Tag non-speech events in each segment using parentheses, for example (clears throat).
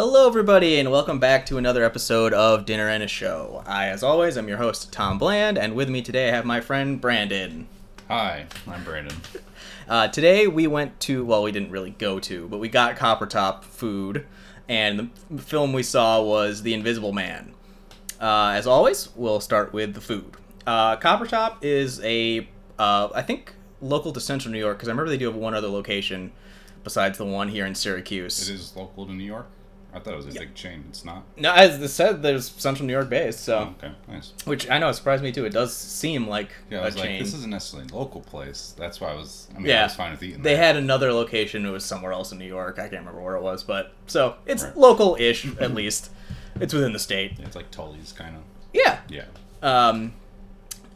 Hello, everybody, and welcome back to another episode of Dinner and a Show. I, as always, am your host, Tom Bland, and with me today I have my friend Brandon. Hi, I'm Brandon. Uh, today we went to, well, we didn't really go to, but we got Copper Top food, and the film we saw was The Invisible Man. Uh, as always, we'll start with the food. Uh, Copper Top is a, uh, I think, local to Central New York, because I remember they do have one other location besides the one here in Syracuse. It is local to New York. I thought it was a big chain. It's not. No, as it said, there's Central New York based, so Okay, nice. which I know surprised me too. It does seem like Yeah, I a was chain. like, this isn't necessarily a local place. That's why I was. I mean, Yeah. I was fine with eating. they there. had another location. It was somewhere else in New York. I can't remember where it was, but so it's Right. local-ish (laughs) at least. It's within the state. Yeah, it's like Tully's kind of. Yeah. Yeah. Um.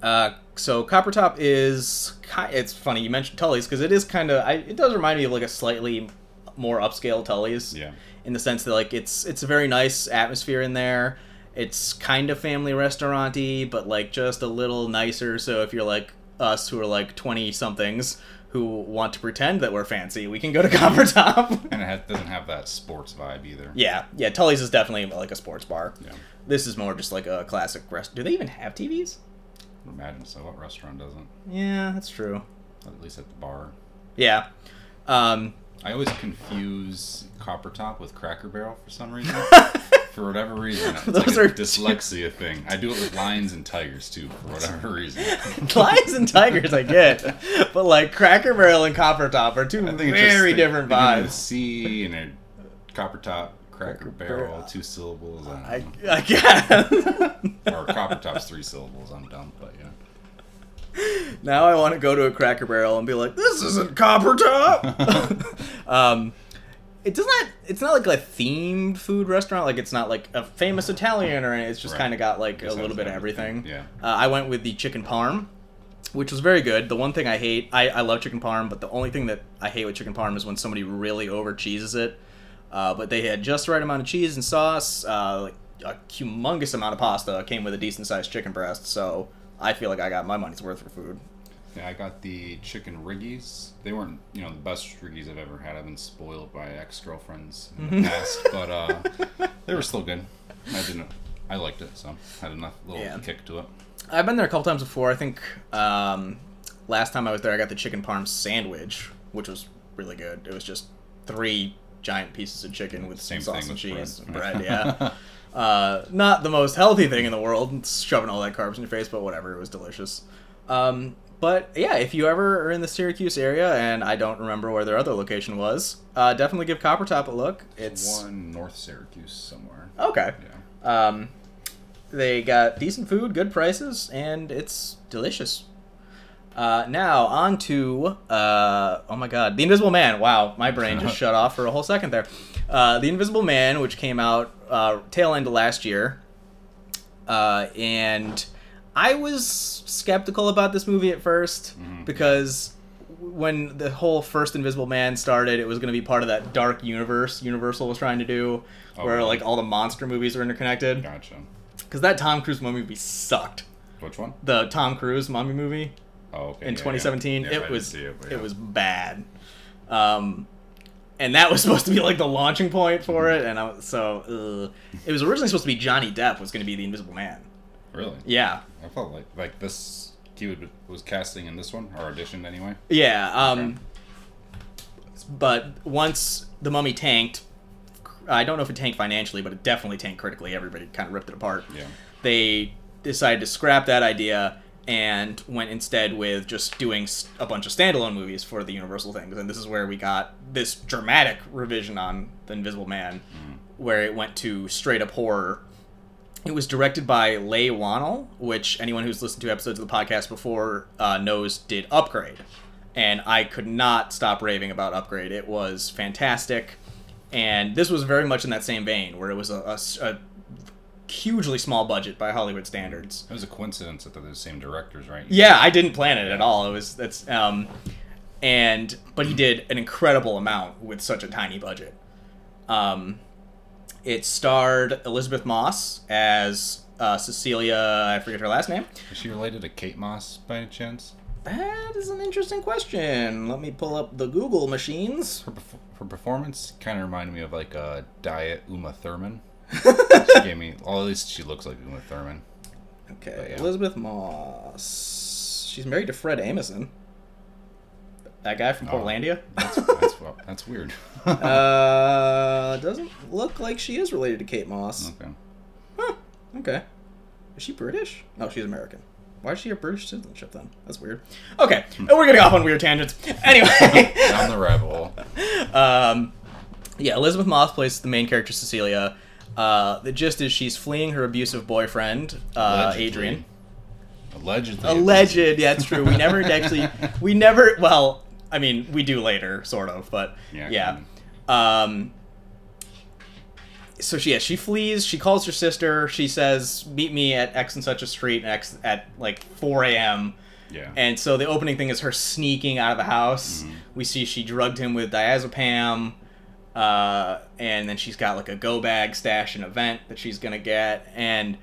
Uh. So Copper Top is. It's funny you mentioned Tully's because it is kind of. It does remind me of like a slightly more upscale Tully's. Yeah. in the sense that like it's it's a very nice atmosphere in there. It's kind of family restauranty, but like just a little nicer. So if you're like us who are like twenty somethings who want to pretend that we're fancy, we can go to (laughs) Copper Top. And it has, doesn't have that sports vibe either. yeah, yeah. Tully's is definitely like a sports bar. Yeah. This is more just like a classic rest. Do they even have TVs? I would imagine so. What restaurant doesn't? Yeah, that's true. At least at the bar. Yeah. Um, I always confuse Copper Top with Cracker Barrel for some reason. (laughs) for whatever reason, it's Those like are two- dyslexia thing. I do it with lions and tigers too, for whatever reason. (laughs) Lions and Tigers, I get, but like Cracker Barrel and Copper Top are two I think it's very just different with vibes. C and a Copper Top, Cracker Cracker Barrel, Barrel. two syllables. I I. I guess. or Copper Top's three syllables. I'm dumb, but yeah. (laughs) now I want to go to a Cracker Barrel and be like, "This isn't Copper Top." (laughs) (laughs) um, it does not. It's not like a themed food restaurant. Like it's not like a famous Italian or anything. It's just Right. kind of got like a little bit of everything, everything. yeah. Uh, I went with the chicken parm, which was very good. The one thing I hate, I, I love chicken parm, but the only thing that I hate with chicken parm is when somebody really over cheeses it. Uh, but they had just the right amount of cheese and sauce. Uh, like a humongous amount of pasta came with a decent sized chicken breast. So I feel like I got my money's worth for food. Yeah, I got the chicken riggies. They weren't, you know, the best riggies I've ever had. I've been spoiled by ex girlfriends in the (laughs) past, but uh, they were still good. I didn't. I liked it, so had enough little Yeah. kick to it. I've been there a couple times before. I think um, last time I was there, I got the chicken parm sandwich, which was really good. It was just three giant pieces of chicken with Same sauce and cheese, and bread. bread. Yeah, (laughs) uh, not the most healthy thing in the world, shoving all that carbs in your face, but whatever. It was delicious. Um, but yeah, if you ever are in the Syracuse area, and I don't remember where their other location was, uh, definitely give Copper Top a look. It's one North Syracuse somewhere. okay. Yeah. Um, they got decent food, good prices, and it's delicious. Uh, now on to uh, oh my god, The Invisible Man. Wow, my brain just (laughs) shut off for a whole second there. Uh, the Invisible Man, which came out uh, tail end of last year, uh, and I was skeptical about this movie at 1st Mhm. because when the whole first Invisible Man started, it was going to be part of that dark universe Universal was trying to do, Oh, where really? like all the monster movies are interconnected. Gotcha. Because that Tom Cruise mummy movie sucked. Which one? The Tom Cruise mummy movie Oh, okay. in yeah, 2017, yeah. Yeah, it was it, it was bad. Um, and that was (laughs) supposed to be like the launching point for it, and I, was- so it was originally supposed to be Johnny Depp was going to be the Invisible Man. really. Yeah, I felt like like this. He would, was casting in this one or auditioned anyway. yeah. Um, but once the mummy tanked, I don't know if it tanked financially, but it definitely tanked critically. Everybody kind of ripped it apart. Yeah. they decided to scrap that idea and went instead with just doing a bunch of standalone movies for the Universal things. And this is where we got this dramatic revision on The Invisible Man, where it went to straight up horror. It was directed by Leigh Whannell, which anyone who's listened to episodes of the podcast before uh, knows did Upgrade. And I could not stop raving about Upgrade. It was fantastic. And this was very much in that same vein, where it was a, a a hugely small budget by Hollywood standards. It was a coincidence that they're the same directors, right? Yeah, I didn't plan it at all. It was that's um, and but he did an incredible amount with such a tiny budget. Um, it starred Elisabeth Moss as uh, Cecilia. I forget her last name. Is she related to Kate Moss by any chance? That is an interesting question. Let me pull up the Google machines. Her, perf- her performance kind of reminded me of like a diet Uma Thurman. She gave me, well, at least she looks like Uma Thurman. Okay, yeah. Elisabeth Moss. She's married to Fred Armisen. That guy from Oh. Portlandia. That's that's, that's weird. (laughs) uh, doesn't look like she is related to Kate Moss. okay. Huh. Okay. Is she British? No, she's American. Why is she a British citizenship then? That's weird. Okay, we're getting off on weird tangents. Anyway, (laughs) Down the rabbit hole. (laughs) um, yeah, Elisabeth Moss plays the main character Cecilia. Uh, the gist is she's fleeing her abusive boyfriend, uh, Allegedly. Adrian. Allegedly. Alleged, yeah, it's true. We never (laughs) actually, we never. Well, I mean, we do later, sort of, but Yeah, yeah. Um. So she, yeah, she flees. She calls her sister. She says, "Meet me at X and such a street X at like 4 a.m." Yeah. And so the opening thing is her sneaking out of the house. Mm-hmm. We see she drugged him with diazepam, uh, and then she's got like a go bag stash and event that she's gonna get, and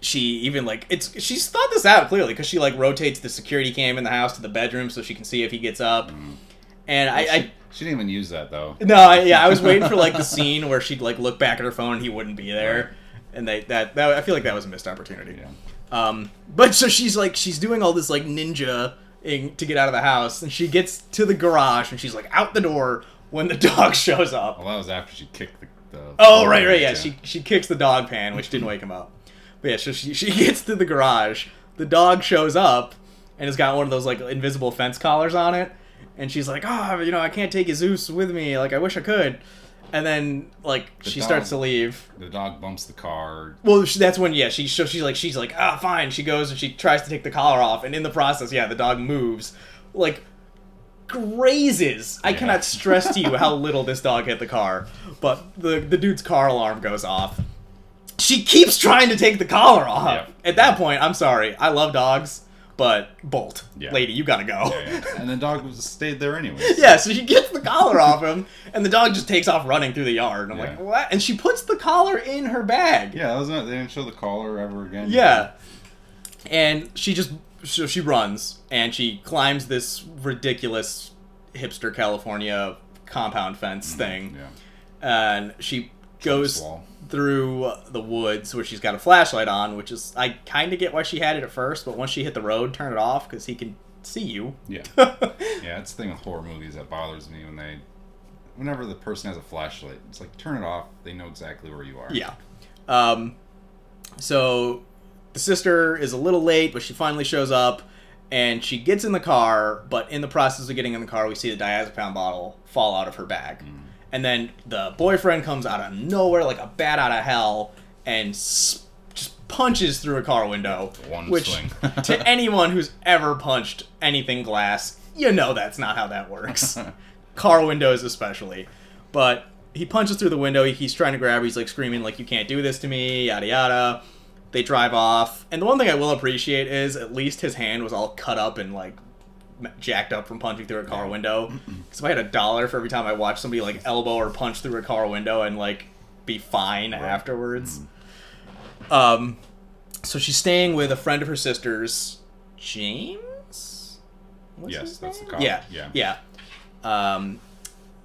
she even like it's she's thought this out clearly because she like rotates the security cam in the house to the bedroom so she can see if he gets up. And I, she, I she didn't even use that though. no, I, yeah, I was waiting for like the scene where she'd like look back at her phone and he wouldn't be there, and they that, that I feel like that was a missed opportunity. Yeah. Um, but so she's like she's doing all this like ninja to get out of the house, and she gets to the garage and she's like out the door when the (laughs) dog shows up. Well, that was after she kicked the. the Oh right, right, yeah. She she kicks the dog pan, which didn't wake him up. But yeah, so she she (laughs) gets to the garage. The dog shows up and it's got one of those like invisible fence collars on it, and she's like, "Oh, you know, I can't take Zeus with me. Like, I wish I could." And then like The she dog- starts to leave. The dog bumps the car. Well, that's when yeah, she so she's like she's like ah fine. She goes and she tries to take the collar off, and in the process, yeah, the dog moves like grazes. I Yeah. cannot stress to you how (laughs) little this dog hit the car, but the the dude's car alarm goes off. She keeps trying to take the collar off. Yeah. At that point, I'm sorry, I love dogs, but Bolt, Yeah. lady, you gotta go. And the dog stayed there anyways. (laughs) Yeah, so she gets the collar off him, and the dog just takes off running through the yard. And I'm like, what? And she puts the collar in her bag. Yeah, that was not, they didn't show the collar ever again. Yeah. And she just so she runs and she climbs this ridiculous hipster California compound fence thing. Yeah. And she goes through the woods where she's got a flashlight on, which is I kind of get why she had it at first, but once she hit the road, turn it off cuz he can see you. Yeah. (laughs) Yeah, it's the thing with horror movies that bothers me when they, whenever the person has a flashlight, it's like turn it off. They know exactly where you are. Yeah. Um, so the sister is a little late, but she finally shows up and she gets in the car. But in the process of getting in the car, we see the diazepam bottle fall out of her bag. Mm. And then the boyfriend comes out of nowhere like a bat out of hell and s- just punches through a car window. One which, swing. to (laughs) anyone who's ever punched anything glass, you know that's not how that works (laughs) car windows especially. But he punches through the window. He's trying to grab her. He's like screaming like "You can't do this to me!" Yada yada. They drive off, and the one thing I will appreciate is at least his hand was all cut up and like jacked up from punching through a car window. Because if I had a dollar for every time I watched somebody like elbow or punch through a car window and like be fine afterwards. Um, so she's staying with a friend of her sister's, James. What's Yes, that's the cop. Yeah, Yeah. yeah. Um,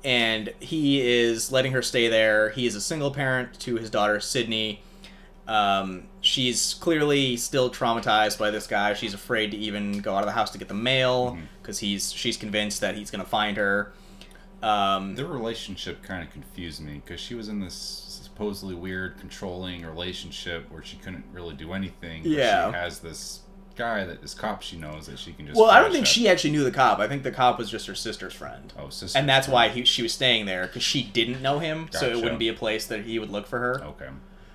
and he is letting her stay there. He is a single parent to his daughter Sydney. Um, she's clearly still traumatized by this guy. She's afraid to even go out of the house to get the mail Mm-hmm. because he's she's convinced that he's gonna find her. Um, Their relationship kind of confused me because she was in this supposedly weird, controlling relationship where she couldn't really do anything. Yeah. She has this guy that this cop she knows that she can just. well, I don't think at. she actually knew the cop. I think the cop was just her sister's friend. Oh, sister. and that's why he, she was staying there because she didn't know him, so it wouldn't be a place that he would look for her. Okay,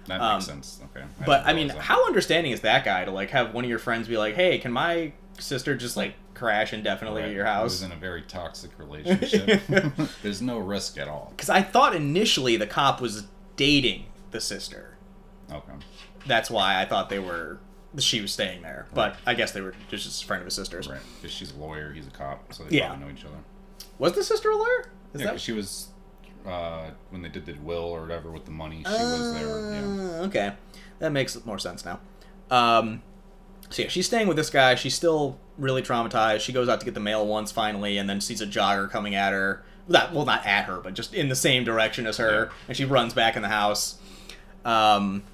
that Um, makes sense. Okay. But I mean, how understanding is that guy to like have one of your friends be like, "Hey, can my sister just like crash indefinitely Right. at your I house?" was in a very toxic (laughs) relationship. (laughs) There's no risk at all. Because I thought initially the cop was dating the sister. Okay. That's why I thought they were she was staying there. But I guess they were just a friend of his sister's. Right. Because she's a lawyer, he's a cop, so they Yeah. probably know each other. Was the sister a lawyer? Is Yeah, that she was uh, when they did the will or whatever with the money. She was there. Yeah. Uh, Okay, that makes more sense now. Um, so yeah, she's staying with this guy. She's still really traumatized. She goes out to get the mail once finally, and then sees a jogger coming at her. Not well, not at her, but just in the same direction as her, and she runs back in the house. Um,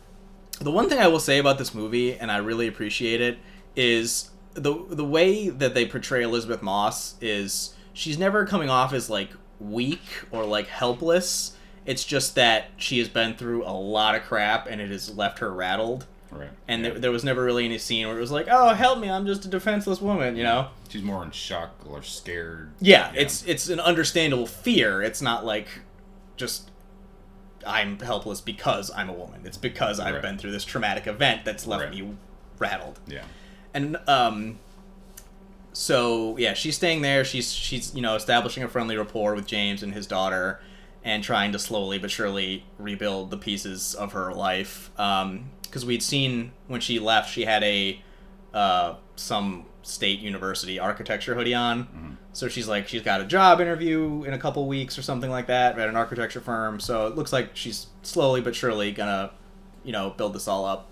the one thing I will say about this movie, and I really appreciate it, is the the way that they portray Elisabeth Moss is she's never coming off as like weak or like helpless. It's just that she has been through a lot of crap and it has left her rattled. Right. And yeah. there, there was never really any scene where it was like, "Oh, help me! I'm just a defenseless woman," you know. she's more in shock or scared. Yeah, it's it's an understandable fear. It's not like just I'm helpless because I'm a woman. It's because I've Right. been through this traumatic event that's left Right. me rattled. yeah. And um so yeah, she's staying there. She's she's you know establishing a friendly rapport with James and his daughter and trying to slowly but surely rebuild the pieces of her life. Um because we'd seen when she left, she had a uh some state university architecture hoodie on. So she's like she's got a job interview in a couple weeks or something like that at an architecture firm. So it looks like she's slowly but surely gonna you know build this all up.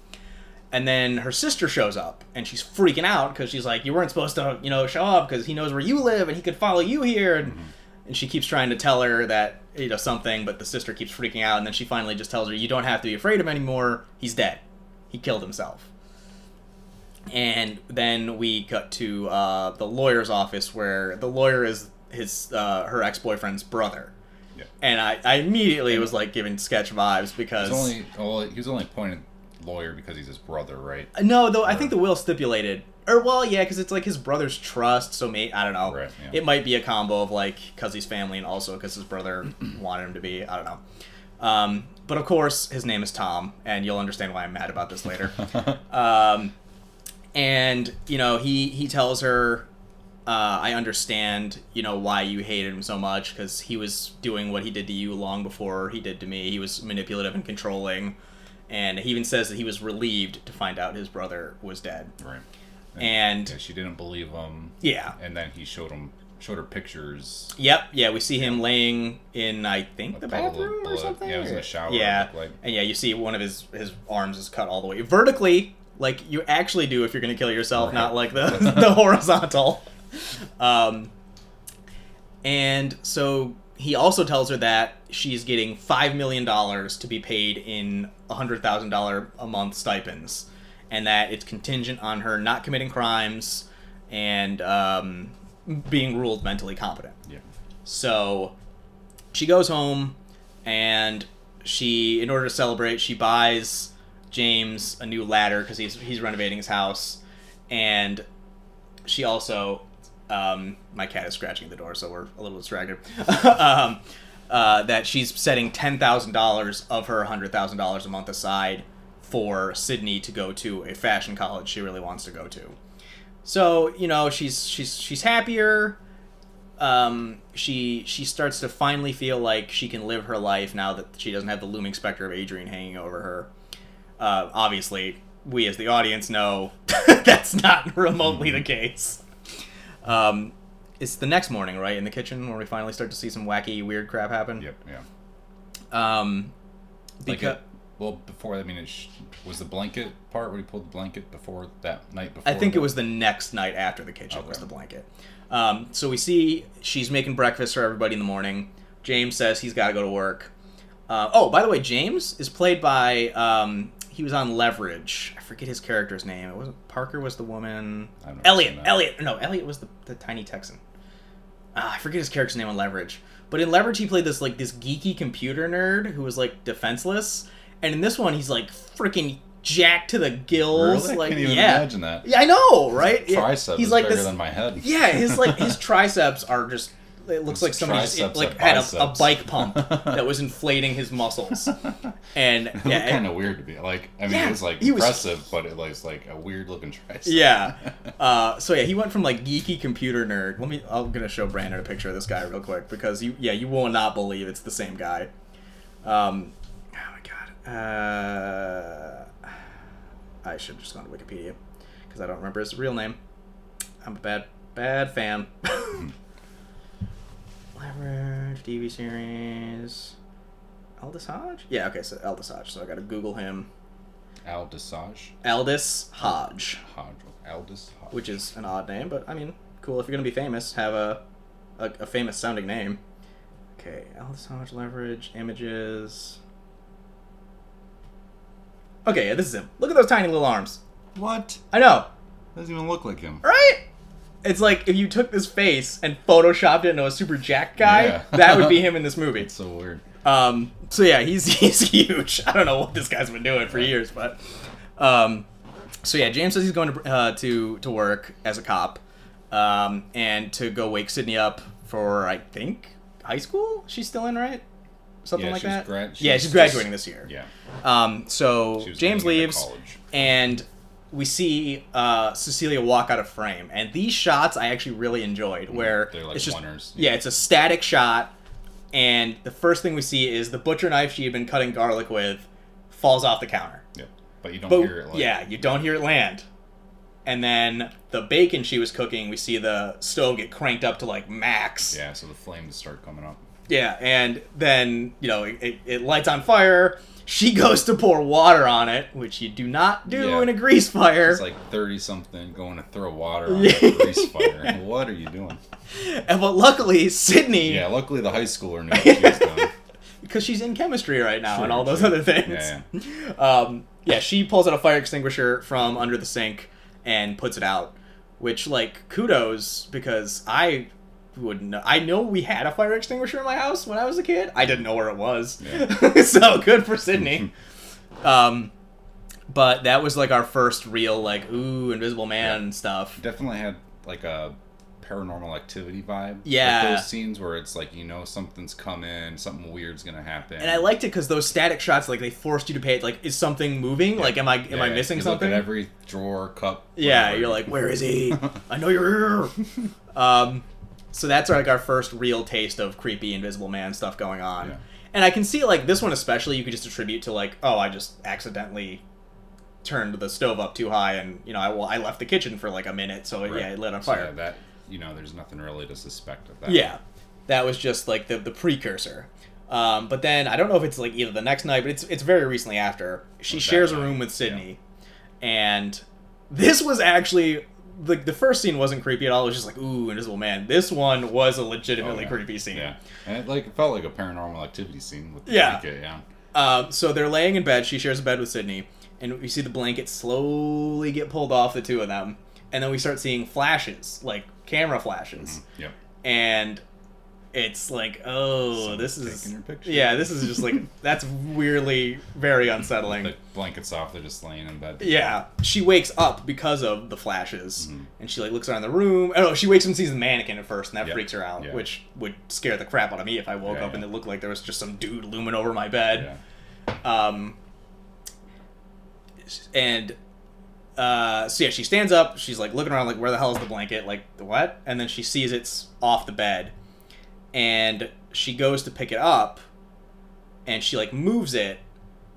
And then her sister shows up, and she's freaking out because she's like, "You weren't supposed to, you know, show up because he knows where you live, and he could follow you here." And, and she keeps trying to tell her that you know something, but the sister keeps freaking out, and then she finally just tells her, "You don't have to be afraid of him anymore. He's dead. He killed himself." And then we cut to uh, the lawyer's office, where the lawyer is his uh, her ex boyfriend's brother. Yeah. And I, I immediately was like giving sketch vibes because He's only well, he was only appointed lawyer because he's his brother, right? No, though I think the will stipulated, or well, yeah, because it's like his brother's trust. So mate, I don't know. Right, yeah. It might be a combo of like because he's family and also because his brother (clears throat) wanted him to be. I don't know. Um, but of course, his name is Tom, and you'll understand why I'm mad about this later. (laughs) um, and you know, he he tells her, uh, "I understand, you know, why you hated him so much because he was doing what he did to you long before he did to me. He was manipulative and controlling." And he even says that he was relieved to find out his brother was dead. Right. And yeah, she didn't believe him, yeah, and then he showed him showed her pictures. Yep, yeah, we see him laying in I think the bathroom or something. Yeah, it was in the shower, Yeah, like. and yeah, you see one of his his arms is cut all the way vertically, like you actually do if you're gonna kill yourself, Right. not like the (laughs) the horizontal. Um, and so he also tells her that she's getting five million dollars to be paid in a hundred thousand dollar a month stipends, and that it's contingent on her not committing crimes and um, being ruled mentally competent. Yeah. So she goes home and she, in order to celebrate, she buys James a new ladder because he's he's renovating his house, and she also, um, my cat is scratching the door, so we're a little distracted. (laughs) um, uh, that she's setting ten thousand dollars of her hundred thousand dollars a month aside for Sydney to go to a fashion college she really wants to go to. So you know she's she's she's happier um, she she starts to finally feel like she can live her life now that she doesn't have the looming specter of Adrian hanging over her. Uh, obviously, we as the audience know (laughs) that's not remotely the case. Um, it's the next morning, right, in the kitchen where we finally start to see some wacky, weird crap happen. Yep. Yeah. Um, Like because it, well, before I mean, it sh- was the blanket part when he pulled the blanket before that night before. I think it was the next night after the kitchen was the blanket. Um, so we see she's making breakfast for everybody in the morning. James says he's got to go to work. Uh, oh, by the way, James is played by um, he was on Leverage. I forget his character's name. It wasn't Parker was the woman. I've never seen Elliot. Elliot. No, Elliot was the, the tiny Texan. Ah, I forget his character's name on Leverage. But in Leverage, he played this like this geeky computer nerd who was like defenseless. And in this one, he's like freaking jacked to the gills. Really? I Like can't even yeah, imagine that. yeah, I know, right? Tricep He's is like bigger this. than my head. Yeah, his like his (laughs) triceps are just. It looks like somebody just, like had a, a bike pump (laughs) that was inflating his muscles, and (laughs) It yeah, kind of weird to be like. I mean, Yeah, it was like he was- impressive, but it was like a weird looking tricep. Yeah. (laughs) Uh, so yeah, he went from like geeky computer nerd. Let me. I'm gonna show Brandon a picture of this guy real quick because you. Yeah, you will not believe it's the same guy. Um. Oh my god. Uh. I should have just gone to Wikipedia because I don't remember his real name. I'm a bad bad fan. Leverage TV series. Aldis Hodge? Yeah, okay, so Aldis Hodge. So I gotta Google him. Al Desage, Aldis Hodge. Hodge, Aldis Hodge. which is an odd name, but I mean, cool. If you're gonna be famous, have a a, a famous sounding name. Okay, Aldis Hodge leverage images. Okay, yeah, this is him. Look at those tiny little arms. what? I know, Doesn't even look like him. right? It's like if you took this face and photoshopped it into a super jack guy, Yeah. (laughs) that would be him in this movie. It's so weird. Um, so yeah, he's (laughs) he's huge. I don't know what this guy's been doing for years, but um, so yeah, James says he's going to uh, to to work as a cop, um, and to go wake Sydney up for I think high school. She's still in, right? Something Yeah, like that. grad- yeah, she's graduating just- this year. Yeah. Um, so James leaves, and we see uh, Cecilia walk out of frame. And these shots I actually really enjoyed, where Mm, They're like it's just oneers. yeah, it's a static shot, and the first thing we see is the butcher knife she had been cutting garlic with falls off the counter. Yeah. But you don't But hear it like yeah, you don't hear it land. And then the bacon she was cooking, we see the stove get cranked up to like max. Yeah, so the flames start coming up. Yeah, and then you know it, it lights on fire. She goes to pour water on it, which you do not do Yeah. in a grease fire. It's like thirty something going to throw water on a grease fire. (laughs) What are you doing? And but luckily, Sydney, Yeah, luckily the high schooler knew what she was doing. (laughs) because she's in chemistry right now Sure, and all those sure. other things. Yeah, (laughs) Um, yeah, she pulls out a fire extinguisher from under the sink and puts it out, which like kudos because I would know. I know we had a fire extinguisher in my house when I was a kid. I didn't know where it was, (laughs) so good for Sydney. (laughs) um, but that was like our first real like ooh Invisible Man stuff. Definitely had like a paranormal activity vibe. Yeah. Like those scenes where it's like you know something's coming, something weird's gonna happen. And I liked it because those static shots, like they forced you to pay. Like, is something moving? Like, am I am Yeah, I missing you something? Look at every drawer, cup. Yeah, whatever. you're like, where is he? (laughs) I know you're here. um, so that's like our first real taste of creepy Invisible Man stuff going on. Yeah. And I can see like this one especially, you could just attribute to like, oh, I just accidentally turned the stove up too high, and you know, I well, I left the kitchen for like a minute, so Right. yeah, it lit on So, fire. yeah, that you know, there's nothing really to suspect of that. Yeah, that was just like the the precursor. Um, but then I don't know if it's like either the next night, but it's it's very recently after. She shares a room with Sydney, and this was actually the the first scene wasn't creepy at all. It was just like ooh, Invisible Man. This one was a Oh, legitimately yeah. creepy scene. Yeah, and it like it felt like a paranormal activity scene with the Yeah. blanket, yeah. Um, so they're laying in bed. She shares a bed with Sydney, and we see the blanket slowly get pulled off the two of them, and then we start seeing flashes, like camera flashes, Yep. and it's like, oh, Someone's this is taking your picture. yeah, this is just like (laughs) that's weirdly very unsettling. The blankets off, they're just laying in bed. Yeah, she wakes up because of the flashes, Mhm. and she like looks around the room. Oh, no, she wakes up and sees the mannequin at first, and that Yeah, freaks her out, yeah. which would scare the crap out of me if I woke Yeah, up and it looked like there was just some dude looming over my bed. Yeah. Um, and uh, so yeah, she stands up. She's like looking around, like where the hell is the blanket? Like the what? And then she sees it's off the bed, and she goes to pick it up, and she like moves it,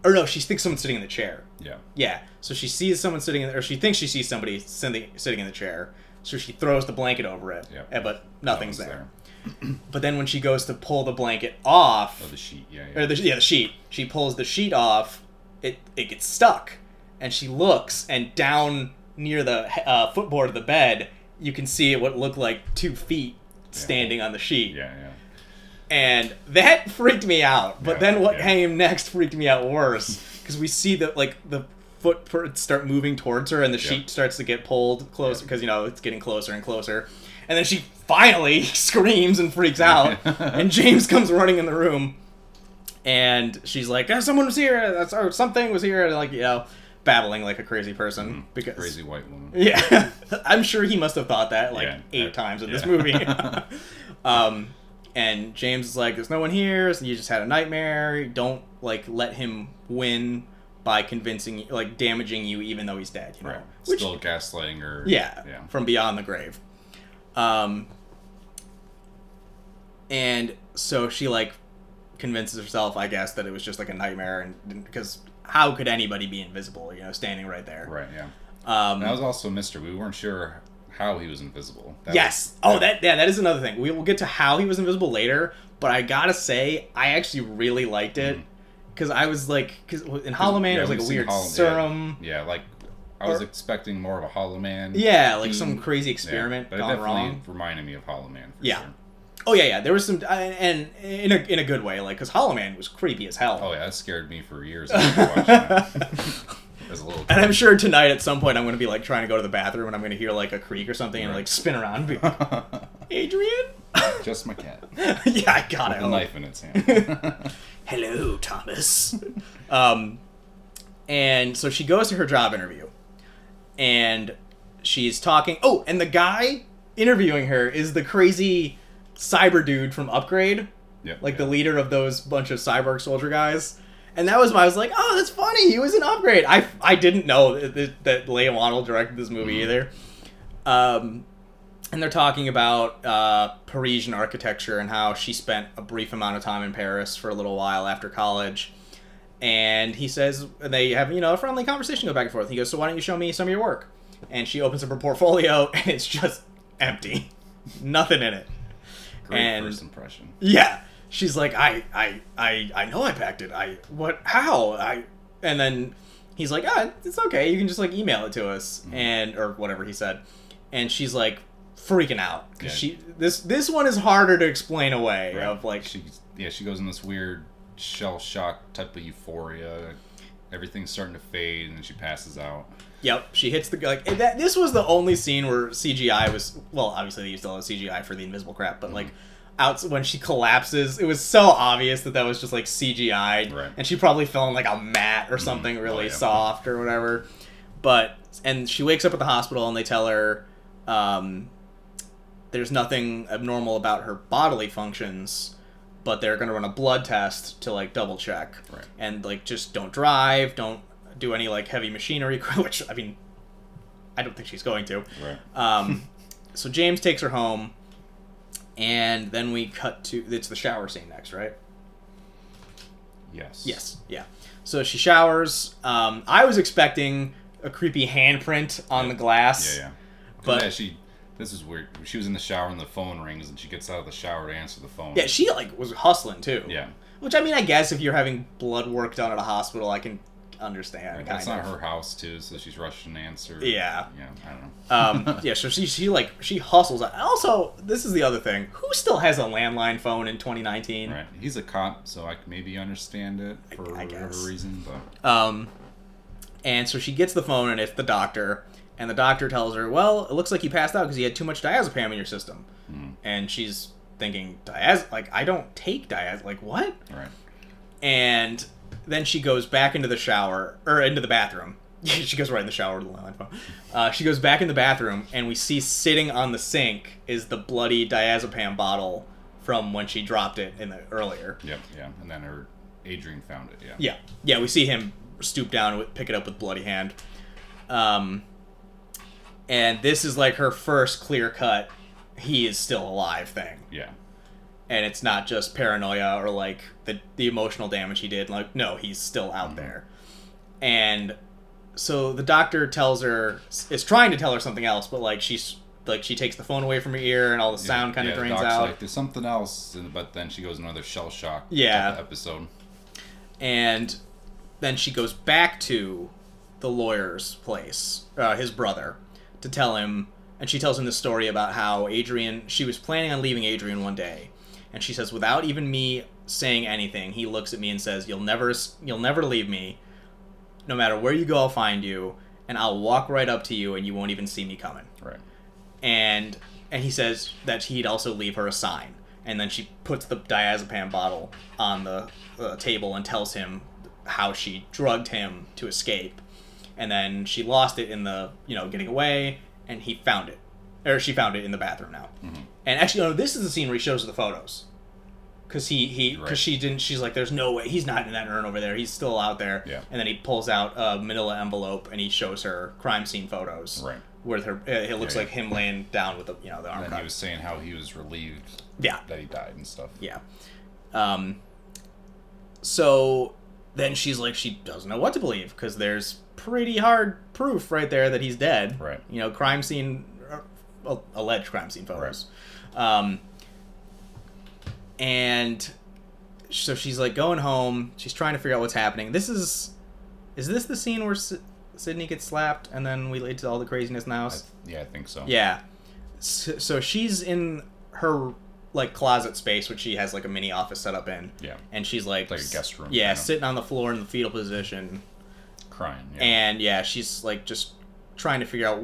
or no, she thinks someone's sitting in the chair. Yeah. Yeah, so she sees someone sitting, in, or she thinks she sees somebody sitting sitting in the chair. So she throws the blanket over it, Yep. eh, but nothing's was there. (clears throat) But then when she goes to pull the blanket off, Oh, the sheet. Yeah. yeah. or the, yeah, the sheet. She pulls the sheet off. It it gets stuck, and she looks, and down near the uh, footboard of the bed, you can see what looked like two feet standing on the sheet, yeah. Yeah. And that (laughs) freaked me out. But Yeah, then what yeah. came next freaked me out worse because we see that like the footprints start moving towards her, and the Yeah. sheet starts to get pulled closer because you know it's getting closer and closer. And then she finally (laughs) screams and freaks out, (laughs) and James comes running in the room, and she's like, "Ah, "Someone was here, that's or something was here," and like you know, babbling like a crazy person because Mm-hmm. Crazy white woman. yeah, I'm sure he must have thought that like eight uh, times in this movie. um, and James is like, "There's no one here. So you just had a nightmare. Don't like let him win by convincing you, like damaging you, even though he's dead. You know, Right. Which- Still gaslighting her. yeah, Yeah. from beyond the grave. Um, and so she like convinces herself, I guess, that it was just like a nightmare, and because how could anybody be invisible? You know, standing right there. Right. Yeah. Um, That was also a mystery. We weren't sure how he was invisible. That yes. was- oh, that yeah, that is another thing. We will get to how he was invisible later, but I gotta say, I actually really liked it because I was like, because in Hollow Man, yeah, it was like a weird Hollow- serum. Yeah, like I was Or- expecting more of a Hollow Man. Yeah, like some theme. crazy Yeah, experiment but it gone definitely wrong. reminded me of Hollow Man. For Yeah. Sure. Oh yeah, yeah. There was some, uh, and in a in a good way, like because Hollow Man was creepy as hell. Oh yeah, that scared me for years. (laughs) (laughs) after watching that. As a little. And I'm sure tonight at some point I'm going to be like trying to go to the bathroom and I'm going to hear like a creak or something and like spin around and be like, (laughs) Adrian? Just my cat (laughs) yeah, I got with it. a knife in its hand. (laughs) Hello, Thomas. um, and so she goes to her job interview and she's talking. Oh, and the guy interviewing her is the crazy cyber dude from Upgrade, yep. like the leader of those bunch of cyborg soldier guys. And that was why I was like, oh, that's funny. He was in Upgrade. I, I didn't know that, that, that Leigh Whannell directed this movie Mhm. either. Um, and they're talking about uh, Parisian architecture and how she spent a brief amount of time in Paris for a little while after college. And he says, and they have, you know, a friendly conversation go back and forth. He goes, so why don't you show me some of your work? And she opens up her portfolio (laughs) and it's just empty. Nothing in it. Great and- first impression. Yeah. She's like, I, I, I, I know I packed it. I, what, how? I, and then he's like, ah, it's okay. You can just like email it to us Mhm. and, or whatever he said. And she's like freaking out. Yeah. she, this, this one is harder to explain away Right. of like, she yeah she goes in this weird shell shock type of euphoria everything's starting to fade and then she passes out Yep, she hits the like that. This was the only scene where CGI was well. Obviously, they used a lot of CGI for the invisible crap, but like out when she collapses, it was so obvious that that was just like CGI, Right. and she probably fell on like a mat or something Oh, really yeah. soft or whatever. But and she wakes up at the hospital and they tell her um, there's nothing abnormal about her bodily functions, but they're gonna run a blood test to like double check right and like just don't drive, don't do any like heavy machinery, (laughs) which I mean, I don't think she's going to. right Um, so James takes her home, and then we cut to it's the shower scene next, right? yes Yes, yeah. So she showers. Um, I was expecting a creepy handprint on the glass. yeah yeah But- yeah she this is weird she was in the shower and the phone rings and she gets out of the shower to answer the phone Yeah, she like was hustling too. yeah Which I mean, I guess if you're having blood work done at a hospital, I can understand. right, that's not of. her house too so she's rushing to answer Yeah. yeah i don't know Um, (laughs) yeah, so she she like she hustles. Also, this is the other thing. Who still has a landline phone in 2019? right he's a cop so i maybe understand it for I whatever guess. reason but Um, and so she gets the phone and it's the doctor, and the doctor tells her, "Well, it looks like you passed out because you had too much diazepam in your system." mm, And she's thinking, "Diaz? Like I don't take diaz? Like what?" right And then she goes back into the shower or into the bathroom. (laughs) she goes right in the shower with the landline phone. Uh, she goes back in the bathroom, and we see sitting on the sink is the bloody diazepam bottle from when she dropped it in the earlier. yep yeah and then her adrian found it yeah Yeah, yeah, we see him stoop down and pick it up with bloody hand. Um, and this is like her first clear cut. He is still alive thing, yeah and it's not just paranoia or like the the emotional damage he did. Like, no, he's still out Mhm. there. And so the doctor tells her is trying to tell her something else, but like she's like she takes the phone away from her ear and all the Yeah, sound kind of yeah, the drains doc's out. Like, There's something else, but then she goes another shell shock. Yeah. episode. and then she goes back to the lawyer's place, uh, his brother, to tell him. And she tells him the story about how Adrian. She was planning on leaving Adrian one day, and she says, without even me saying anything, he looks at me and says, "You'll never, you'll never leave me. No matter where you go, I'll find you, and I'll walk right up to you, and you won't even see me coming." Right. and and he says that he'd also leave her a sign and then she puts the diazepam bottle on the uh, table and tells him how she drugged him to escape and then she lost it in the you know getting away and he found it or she found it in the bathroom now Mhm. And actually no this is the scene where he shows her the photos because he he because Right. she didn't she's like there's no way he's not in that urn over there he's still out there Yeah. and then he pulls out a manila envelope and he shows her crime scene photos Right. with her it looks Yeah, like him laying down with the you know the arm And he was saying how he was relieved yeah that he died and stuff. yeah um so then she's like she doesn't know what to believe because there's pretty hard proof right there that he's dead Right. you know crime scene uh, alleged crime scene photos um and so she's like going home she's trying to figure out what's happening this is is this the scene where S- Sydney gets slapped, and then we lead to all the craziness in the I, house. yeah, I think so. Yeah. So, so she's in her like closet space, which she has like a mini office set up in, Yeah. and she's like, Like a guest room, Yeah, kind of. sitting on the floor in the fetal position, Crying. Yeah. and yeah, she's like just trying to figure out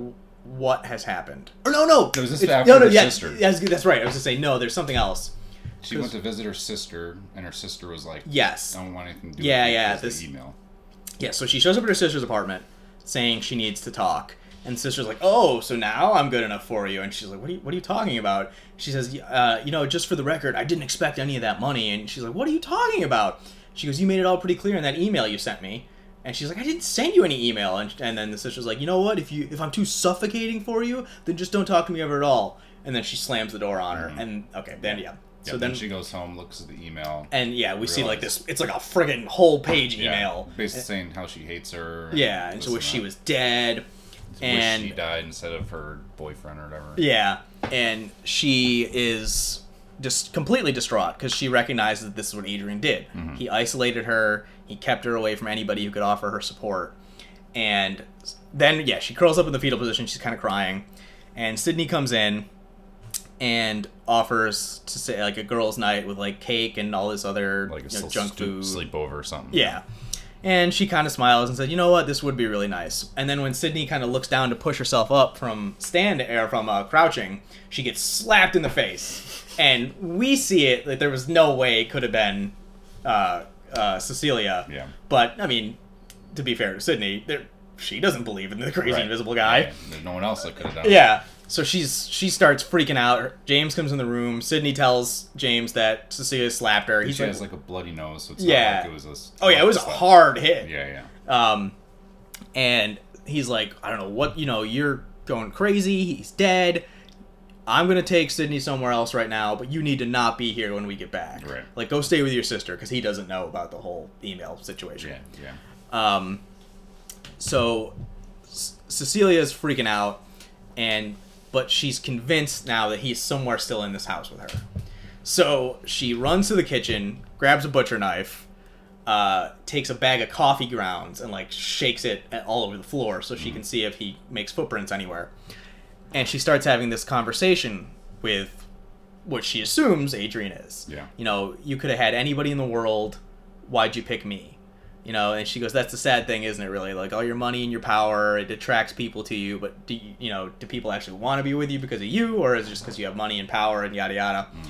what has happened. Or no, no, No, was this It's- after no, no, her yeah, sister? yeah, that's- that's right. I was just saying no. There's something else. she went to visit her sister, and her sister was like, Yes. I don't want anything to do Yeah, with yeah, was the this- email. Yeah, so she shows up at her sister's apartment saying she needs to talk. And sister's like, "Oh, so now I'm good enough for you." And she's like, "What are you, what are you talking about?" She says, uh, "You know, just for the record, I didn't expect any of that money." And she's like, "What are you talking about?" She goes, "You made it all pretty clear in that email you sent me." And she's like, "I didn't send you any email." And, and then the sister's like, "You know what? If you if I'm too suffocating for you, then just don't talk to me ever at all." And then she slams the door on her. Mhm. And okay, then yeah. Yeah, so then, then she goes home, looks at the email. and yeah, we see like this. It's like a friggin' whole page yeah, email. basically saying how she hates her. Yeah, and so wish she was dead. and wish she died instead of her boyfriend or whatever. yeah, and she is just completely distraught because she recognizes that this is what Adrian did. Mhm. He isolated her. He kept her away from anybody who could offer her support. And then yeah, she curls up in the fetal position. She's kind of crying, and Sydney comes in and offers to say like a girls' night with like cake and all this other Like you know, junk food. sleepover or something. Yeah. And she kind of smiles and said, "You know what? This would be really nice." And then when Sydney kind of looks down to push herself up from stand or from uh, crouching, she gets slapped in the face, and we see it that there was no way it could have been uh, uh, Cecilia. Yeah. But I mean, to be fair to Sydney, she doesn't believe in the crazy Right. invisible guy. Yeah, There's no one else that could have done it. Yeah. So she's she starts freaking out. James comes in the room. Sydney tells James that Cecilia slapped her. She like, has like a bloody nose, so it's Yeah. not like it was a. "Oh yeah, it was a hard hit." Yeah, yeah. Um, and he's like, I don't know what, you know, you're going crazy. He's dead. I'm gonna take Sydney somewhere else right now, but you need to not be here when we get back. Right. Like, go stay with your sister because he doesn't know about the whole email situation. Yeah, yeah. Um, so C- Cecilia's freaking out, and but she's convinced now that he's somewhere still in this house with her. So she runs to the kitchen, grabs a butcher knife, uh, takes a bag of coffee grounds, and like shakes it all over the floor so she can see if he makes footprints anywhere. And she starts having this conversation with what she assumes Adrian is. Yeah. You know, you could have had anybody in the world. Why'd you pick me? You know, and she goes, "That's the sad thing, isn't it? Really, like all your money and your power, it attracts people to you. But do you, you know, do people actually want to be with you because of you, or is it just because you have money and power and yada yada?" Mm.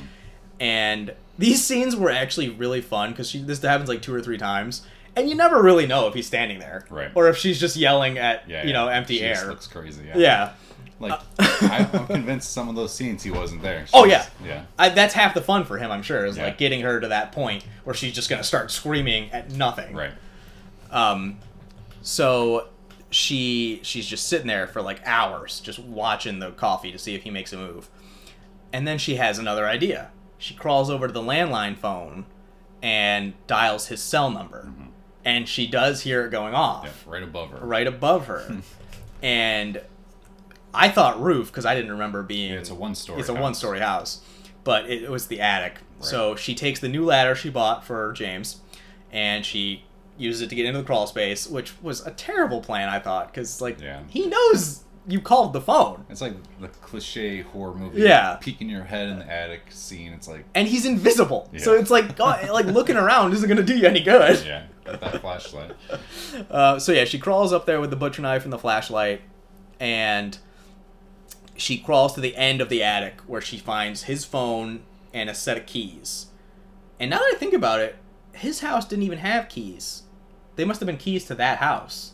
And these scenes were actually really fun because this happens like two or three times, and you never really know if he's standing there, Right. or if she's just yelling at Yeah, you yeah. know empty She air. just looks crazy. Yeah. yeah. Like (laughs) I, I'm convinced some of those scenes he wasn't there. Oh, She yeah. was- Yeah. I, that's half the fun for him, I'm sure, is Yeah. like getting her to that point where she's just gonna start screaming at nothing. Right. Um, so she she's just sitting there for like hours, just watching the coffee to see if he makes a move, and then she has another idea. She crawls over to the landline phone and dials his cell number, and she does hear it going off Yeah. Right above her. right above her, (laughs) and I thought roof because I didn't remember being. Yeah, it's a one-story It's a one-story house, but it, was the attic. So she takes the new ladder she bought for James, and she uses it to get into the crawl space, which was a terrible plan, I thought, because like Yeah. he knows you called the phone, It's like the cliche horror movie. Yeah. Peeking your head in the attic scene. It's like, and he's invisible. So it's like God, (laughs) like looking around isn't gonna do you any good. yeah, with that flashlight. (laughs) Uh, so yeah, she crawls up there with the butcher knife and the flashlight, and she crawls to the end of the attic where she finds his phone and a set of keys. And now that I think about it, his house didn't even have keys. They must have been keys to that house,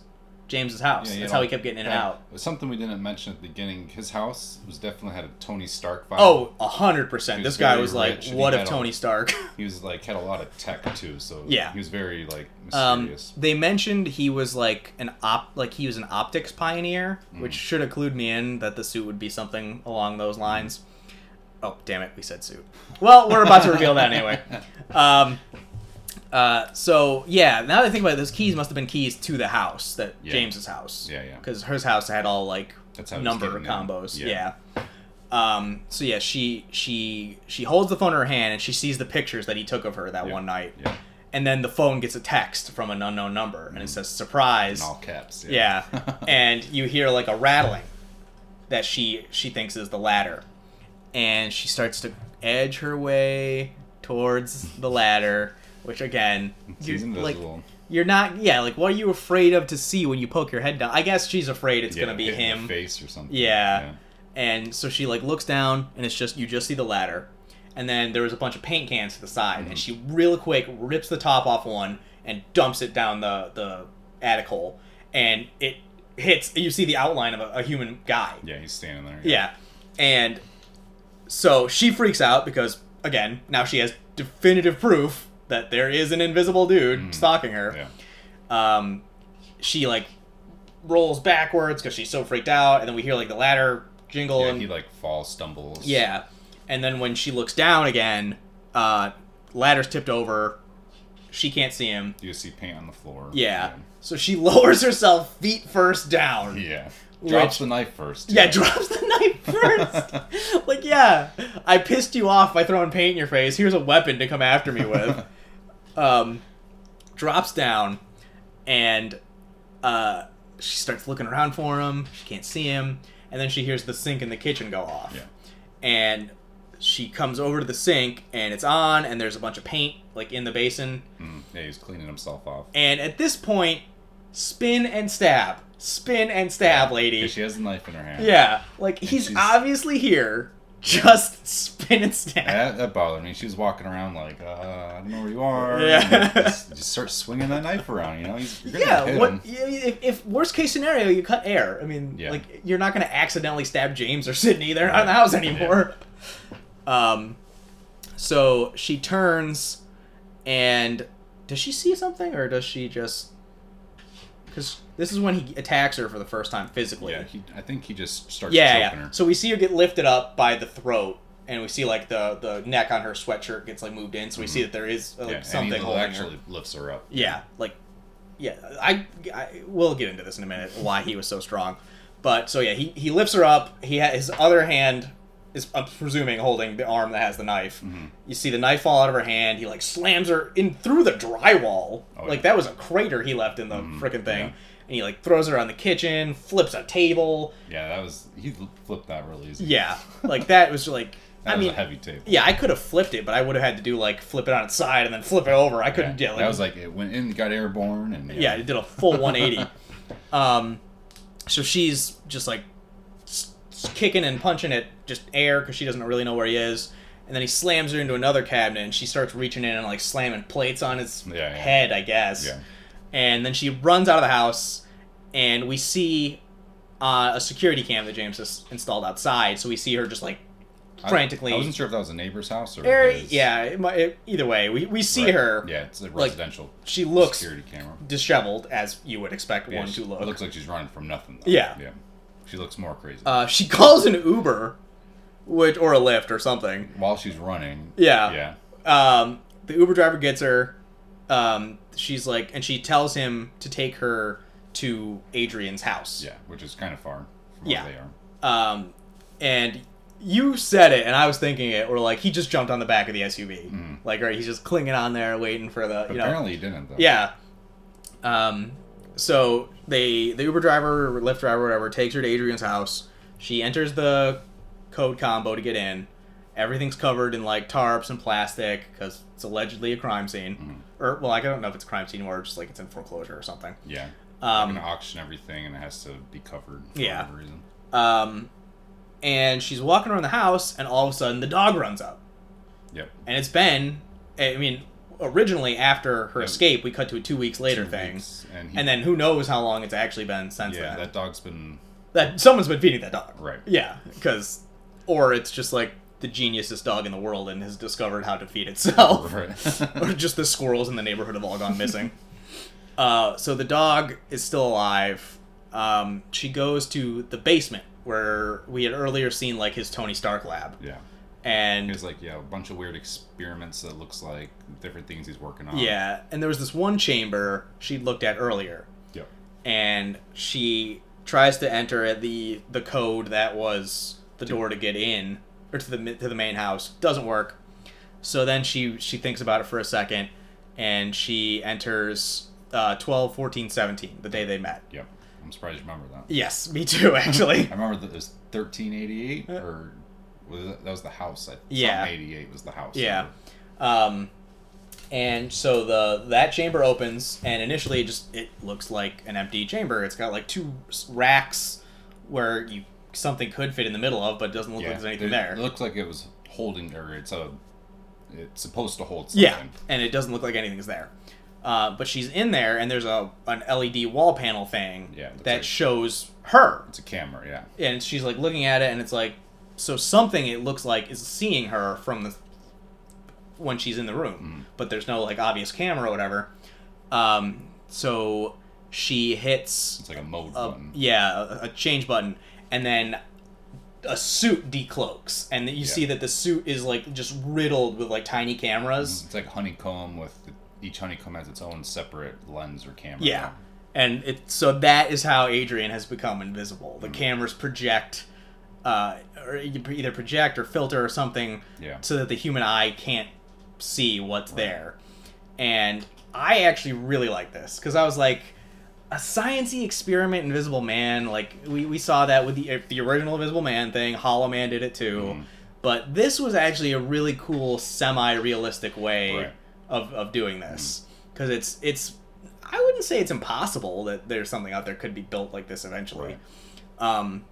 James's house. Yeah, That's know, how he kept getting in and out. Something we didn't mention at the beginning. His house was definitely had a Tony Stark vibe. Oh, a hundred percent. This guy was like, "What if had a- Tony Stark?" (laughs) He was like had a lot of tech too, so Yeah. he was very like Um, mysterious. they mentioned he was like an op, like he was an optics pioneer, which Mm. should have clued me in that the suit would be something along those lines. Oh, damn it, we said suit. Well, we're about to reveal that anyway. (laughs) Um, uh, so yeah, now that I think about it, those keys must have been keys to the house that Yeah. James's house. Yeah, yeah. Because his house had all like That's how it was number combos. Yeah. Yeah. Um, so yeah, she she she holds the phone in her hand and she sees the pictures that he took of her that Yeah. one night yeah, and then the phone gets a text from an unknown number, and it says surprise. In all caps. Yeah, (laughs) and you hear like a rattling that she she thinks is the ladder, and she starts to edge her way towards the ladder, which again, you- like you're not. Yeah, like what are you afraid of to see when you poke your head down? I guess she's afraid it's Yeah, gonna be hit in the him. face or something. Yeah. And so she like looks down, and it's just you just see the ladder, and then there was a bunch of paint cans to the side, Mm-hmm. and she real quick rips the top off one and dumps it down the the attic hole, and it hits. You see the outline of a, a human guy. Yeah, he's standing there. Yeah, and so she freaks out because again now she has definitive proof that there is an invisible dude stalking her Yeah. um, she like rolls backwards because she's so freaked out, and then we hear like the ladder jingle, Yeah, and he like falls, stumbles. yeah, and then when she looks down again, uh, ladder's tipped over. She can't see him. You see paint on the floor. Yeah, so she (laughs) lowers herself feet first down. Yeah. Drops Which- the knife first. Yeah, too. (laughs) drops the knife first. (laughs) like, yeah, I pissed you off by throwing paint in your face. Here's a weapon to come after me with. Um, drops down, and uh, she starts looking around for him. She can't see him, and then she hears the sink in the kitchen go off. Yeah. And she comes over to the sink, and it's on, and there's a bunch of paint like in the basin. Mm, yeah, he's cleaning himself off. And at this point, spin and stab, spin and stab, lady. 'Cause she has the knife in her hand. Yeah, like he's she's- obviously here. Just spin and stab. That, that bothered me. She was walking around like, uh, I don't know where you are. Yeah. Just, just start swinging that knife around, you know? He's, Yeah, what if, if worst case scenario you cut air? I mean, Yeah. like you're not going to accidentally stab James or Sydney. They're not in the house anymore. Um, so she turns, and does she see something or does she just? Because this is when he attacks her for the first time physically. Yeah, he, I think he just starts yeah, choking yeah. her. So we see her get lifted up by the throat, and we see like the the neck on her sweatshirt gets like moved in. So we see that there is uh, like, Mm-hmm. yeah, something and he holding actually her. lifts her up. Yeah, like yeah. I, I we'll get into this in a minute why he was so strong, but so yeah, he he lifts her up. He ha- his other hand is I'm presuming holding the arm that has the knife. Mm-hmm. You see the knife fall out of her hand. He like slams her in through the drywall. Oh, like yeah. that was a crater he left in the freaking thing. yeah. And he like throws her on the kitchen, flips a table. Yeah, that was, he flipped that really easy. Yeah, like that was like. (laughs) That I was mean, a heavy tape. yeah, I could have flipped it, but I would have had to do like flip it on its side and then flip it over. I couldn't. Yeah, like, that was like, it went in, got airborne, and yeah, it did a full 180. (laughs) um, so she's just like s- s- kicking and punching at just air because she doesn't really know where he is. And then he slams her into another cabinet, and she starts reaching in and like slamming plates on his Yeah, yeah. head, I guess. Yeah. And then she runs out of the house, and we see uh, a security cam that James has installed outside. So we see her just like frantically. I, wasn't sure if that was a neighbor's house or his. yeah, it, might- it, either way, we, we see Right. her. Yeah, it's a like, residential She looks security camera. disheveled, as you would expect Yeah, one she- to look. It looks like she's running from nothing. Though. Yeah. Yeah. She looks more crazy. Uh, she (laughs) calls an Uber, which or a Lyft or something. While she's running. Yeah. Yeah. Um, the Uber driver gets her. Um, she's like, and she tells him to take her to Adrian's house. Yeah, which is kind of far from Yeah. where they are. Um, and you said it, and I was thinking it, or like he just jumped on the back of the SUV, like right, he's just clinging on there, waiting for the, But you know, apparently he didn't, though. Yeah. Um, so they the Uber driver or Lyft driver, whatever, takes her to Adrian's house. She enters the code combo to get in. Everything's covered in like tarps and plastic because it's allegedly a crime scene. Mm-hmm. Or well, like, I don't know if it's a crime scene or just like it's in foreclosure or something. Yeah. Um, They're gonna auction everything, and it has to be covered for Yeah. whatever reason. Um, and she's walking around the house, and all of a sudden the dog runs up. Yep. And it's been, I mean, originally after her Yeah. escape, we cut to a two weeks later Two thing. weeks, and, he, And then who knows how long it's actually been since yeah, then. that dog's been that someone's been feeding that dog. right. Yeah, because or it's just like the geniusest dog in the world and has discovered how to feed itself, (laughs) Right. (laughs) or just the squirrels in the neighborhood have all gone missing. (laughs) uh, so the dog is still alive. Um, she goes to the basement where we had earlier seen like his Tony Stark lab, yeah. and There's like yeah, a bunch of weird experiments that looks like different things he's working on. yeah, and there was this one chamber she'd looked at earlier, Yep. and she tries to enter at the the code that was the door to get in or to the to the main house doesn't work so then she she thinks about it for a second and she enters uh, 12, 14, 17, the day they met. Yep. I'm surprised you remember that. Yes, me too, (laughs) actually. I remember that it was 1388 or was it, that was the house. I, Yeah. 88 was the house. Yeah. Um, and so the that chamber opens, and initially it just it looks like an empty chamber. It's got like two racks where you something could fit in the middle of, but it doesn't look Yeah. like there's anything it, there. It looks like it was holding, or it's a, it's supposed to hold something. yeah, and it doesn't look like anything's there. Uh, but she's in there, and there's a an LED wall panel thing Yeah, that right. shows her, It's a camera. Yeah. and she's like looking at it, and it's like so something it looks like is seeing her from the when she's in the room, Mm. but there's no like obvious camera or whatever. Um, so she hits It's like a mode a, button. yeah a, a change button, and then a suit decloaks, and you Yeah. see that the suit is like just riddled with like tiny cameras. It's like a honeycomb with each honeycomb has its own separate lens or camera. Yeah. And it so that is how Adrian has become invisible. The cameras project uh, or you either project or filter or something Yeah. so that the human eye can't see what's there. And I actually really like this because I was like a sciency experiment invisible man like we, we saw that with the the original invisible man thing hollow man did it too Mhm. but this was actually a really cool semi-realistic way Right. Of, of doing this because it's it's i wouldn't say it's impossible that there's something out there could be built like this eventually Right. um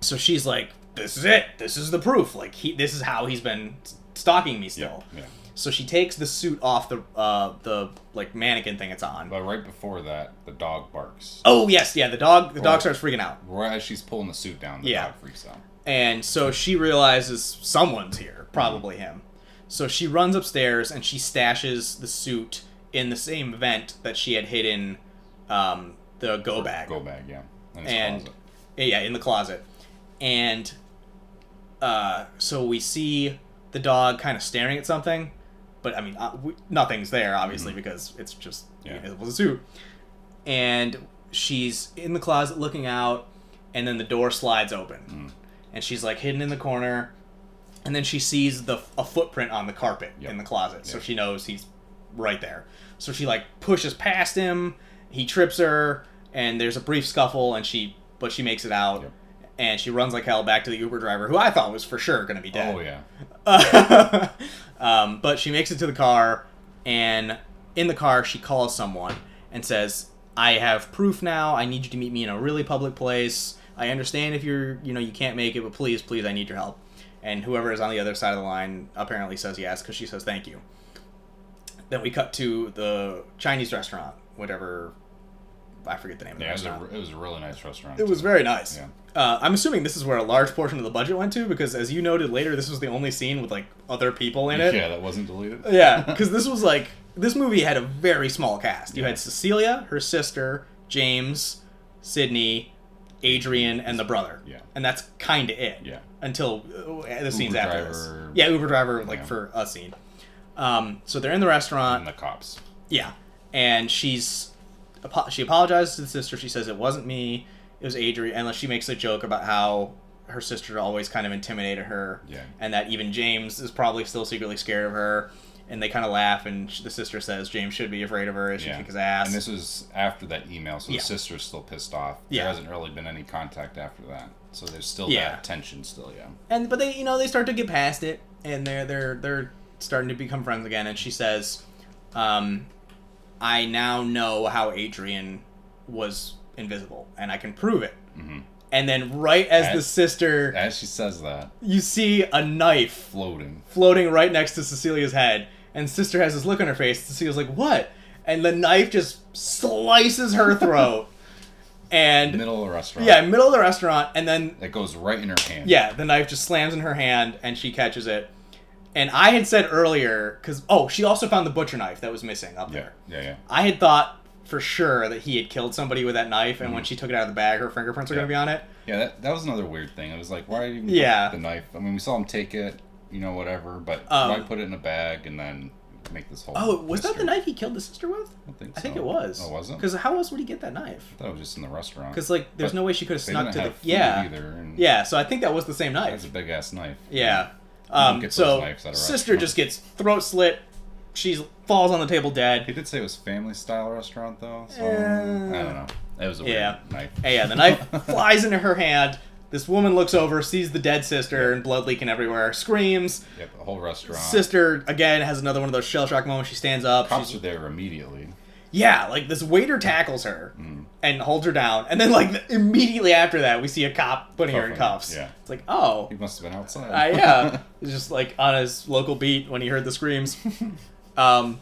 so she's like this is it this is the proof like he this is how he's been stalking me still Yeah. so she takes the suit off the uh the like mannequin thing it's on But right before that, the dog barks. oh yes yeah the dog the dog Oh. starts freaking out Right as she's pulling the suit down, the Yeah. dog freaks out. And so she realizes someone's here, probably him. So she runs upstairs and she stashes the suit in the same vent that she had hidden um, the go bag. Go bag, yeah. In and closet. yeah, in the closet. And uh, so we see the dog kind of staring at something, but I mean, uh, we, nothing's there obviously because it's just Mm-hmm. Yeah. invisible suit. And she's in the closet looking out, and then the door slides open, Mm. and she's like hidden in the corner, and then she sees the a footprint on the carpet Yep. in the closet, so she knows he's right there. So she like pushes past him, he trips her, and there's a brief scuffle, and she but she makes it out. Yep. And she runs like hell back to the Uber driver, who I thought was for sure going to be dead. Oh yeah. (laughs) um, but she makes it to the car, and in the car, she calls someone and says, "I have proof now. I need you to meet me in a really public place. I understand if you're, you know, you can't make it, but please, please, I need your help." And whoever is on the other side of the line apparently says yes because she says thank you. Then we cut to the Chinese restaurant, whatever. I forget the name of the Yeah, it was, restaurant. a, it was a really nice restaurant. It was very nice. Yeah. Uh, I'm assuming this is where a large portion of the budget went to because, as you noted later, this was the only scene with like other people in it. Yeah, that wasn't deleted. Yeah, because (laughs) this was like this movie had a very small cast. You Yeah. had Cecilia, her sister, James, Sydney, Adrian, and the brother. Yeah. and that's kind of it. Yeah. Until uh, the scenes after this. Yeah, Uber driver like Yeah. for a scene. Um, so they're in the restaurant. And the cops. Yeah, and she's she apologizes to the sister. She says it wasn't me, it was Adrian. And she makes a joke about how her sister always kind of intimidated her, Yeah. and that even James is probably still secretly scared of her. And they kind of laugh, and the sister says James should be afraid of her as she Yeah. kick his ass. And this was after that email, so Yeah. the sister's still pissed off. Yeah. There hasn't really been any contact after that. So there's still Yeah. that tension still, yeah. and but they you know they start to get past it and they're they're they're starting to become friends again and she says um i now know how adrian was invisible and i can prove it hmm and then right as the sister As she says that, you see a knife floating. floating right next to cecilia's head and sister has this look on her face cecilia's like what and the knife just slices her throat and Middle of the restaurant. yeah middle of the restaurant and then It goes right in her hand. yeah, the knife just slams in her hand and she catches it. And I had said earlier, because, oh, she also found the butcher knife that was missing up Yeah. there. Yeah, yeah. I had thought for sure that he had killed somebody with that knife, and when she took it out of the bag, her fingerprints were Mm-hmm. Yeah. going to be on it. Yeah, that, that was another weird thing. It was like, why even Yeah. the knife? I mean, we saw him take it, you know, whatever, but Um, why put it in a bag and then make this whole. Oh, was that the knife he killed the sister with? I think I think it was. Oh, was it? Because how else would he get that knife? I thought it was just in the restaurant. Because, like, there's But no way she could have snuck to the. food Yeah. either. Yeah, so I think that was the same That's knife. a big ass knife. Yeah. Um, so knives at a sister just gets throat slit, she falls on the table dead. He did say it was family style restaurant though, so Uh, I don't know. It was a yeah. weird knife. And yeah, the knife (laughs) flies into her hand. This woman looks over, sees the dead sister, and blood leaking everywhere. Screams. Yep, the whole restaurant. Sister again has another one of those shell shock moments. She stands up. Cops she's- are there immediately. yeah, like this waiter tackles her Mm. and holds her down, and then like immediately after that, we see a cop putting her in cuffs. yeah. It's like, oh, He must have been outside. uh, yeah, (laughs) he's just like on his local beat when he heard the screams. (laughs) Um,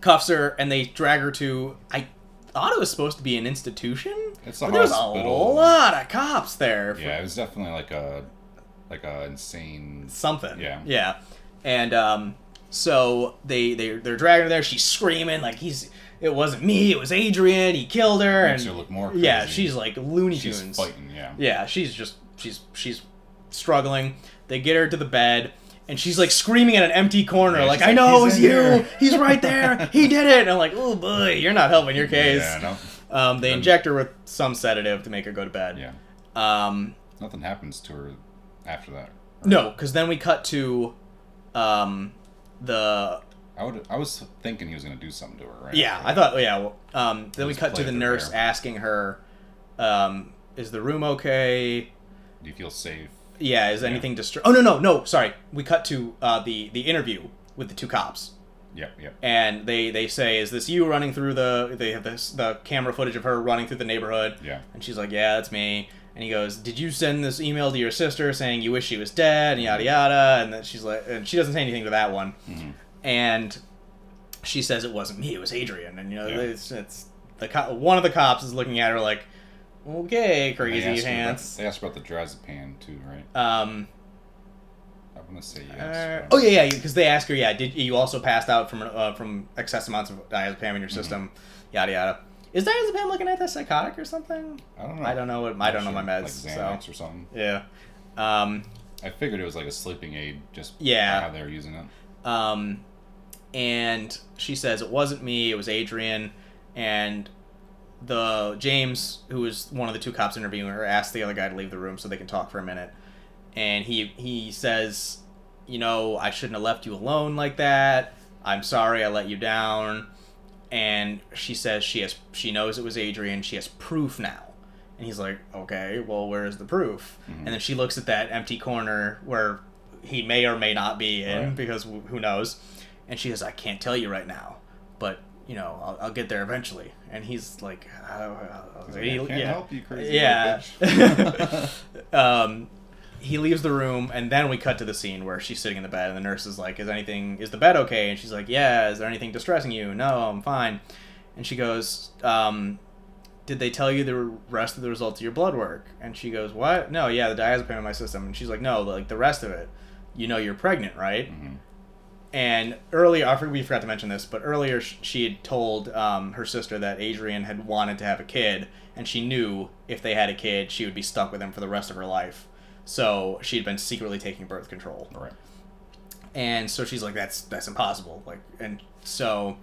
cuffs her and they drag her to. I thought it was supposed to be an institution. It's a but there's a hospital. lot of cops there. for yeah, it was definitely like a like a insane. something. Yeah. Yeah. And um, so they they they're dragging her there. She's screaming like he's. It wasn't me. It was Adrian. He killed her. Makes and her look more yeah, crazy. she's like Looney She's Tunes. fighting. Yeah. Yeah, she's just she's she's struggling. They get her to the bed, and she's like screaming at an empty corner, Yeah, like, "I like, know "He's it's in you. there." (laughs) He's right there. He did it." And I'm like, "Oh boy, you're not helping your case." Yeah. No. Um, they inject her with some sedative to make her go to bed. Yeah. Um, Nothing happens to her after that. no, because then we cut to um, the I would. I was thinking he was gonna do something to her. Right. yeah. I thought yeah. Well, um, then we cut to the nurse hair. asking her, um, "Is the room okay?" Do you feel safe? Yeah, is anything distra- Oh no, no, no. Sorry, we cut to uh, the the interview with the two cops, Yep. Yep. and they they say, "Is this you running through the?" They have this the camera footage of her running through the neighborhood, Yeah. and she's like, "Yeah, that's me." And he goes, "Did you send this email to your sister saying you wish she was dead?" And yada yada. And then she's like, and she doesn't say anything to that one, Mhm. and she says it wasn't me, it was Adrian. And you know, Yeah. it's, it's the co- one of the cops is looking at her like, "Okay, crazy asked her about- pants." They asked about the diazepam too, right? Um, I want to say yes. Uh, oh yeah, yeah. Because they ask her, yeah, did you also passed out from uh, from excess amounts of diazepam in your system? Yada yada. Is diazepam like an antipsychotic or something? I don't know. I don't know what I don't know my Like meds. Xanax so or something. yeah, um, I figured it was like a sleeping aid, just Yeah. how they were using it. um, and she says it wasn't me, it was Adrian, and the James, who was one of the two cops interviewing her, asked the other guy to leave the room so they can talk for a minute, and he he says, you know, I shouldn't have left you alone like that. I'm sorry I let you down. And she says she has she knows it was Adrian. She has proof now. And he's like, okay, well, where's the proof? Mhm. And then she looks at that empty corner where he may or may not be in Right. because wh- who knows? And she says, I can't tell you right now, but you know, I'll, I'll get there eventually. And he's like, like, I can't yeah. help you, crazy Yeah. bitch. (laughs) (laughs) um, he leaves the room, and then we cut to the scene where she's sitting in the bed, and the nurse is like, "Is anything? Is the bed okay?" And she's like, "Yeah." Is there anything distressing you? No, I'm fine. And she goes, um, "Did they tell you the rest of the results of your blood work?" And she goes, "What? No, yeah, the diazepam in my system." And she's like, "No, like the rest of it. You know, you're pregnant, right?" Mhm. And earlier, I forgot we forgot to mention this, but earlier she had told um, her sister that Adrian had wanted to have a kid, and she knew if they had a kid, she would be stuck with him for the rest of her life. So she had been secretly taking birth control, right. and so she's like, "That's that's impossible." Like, and so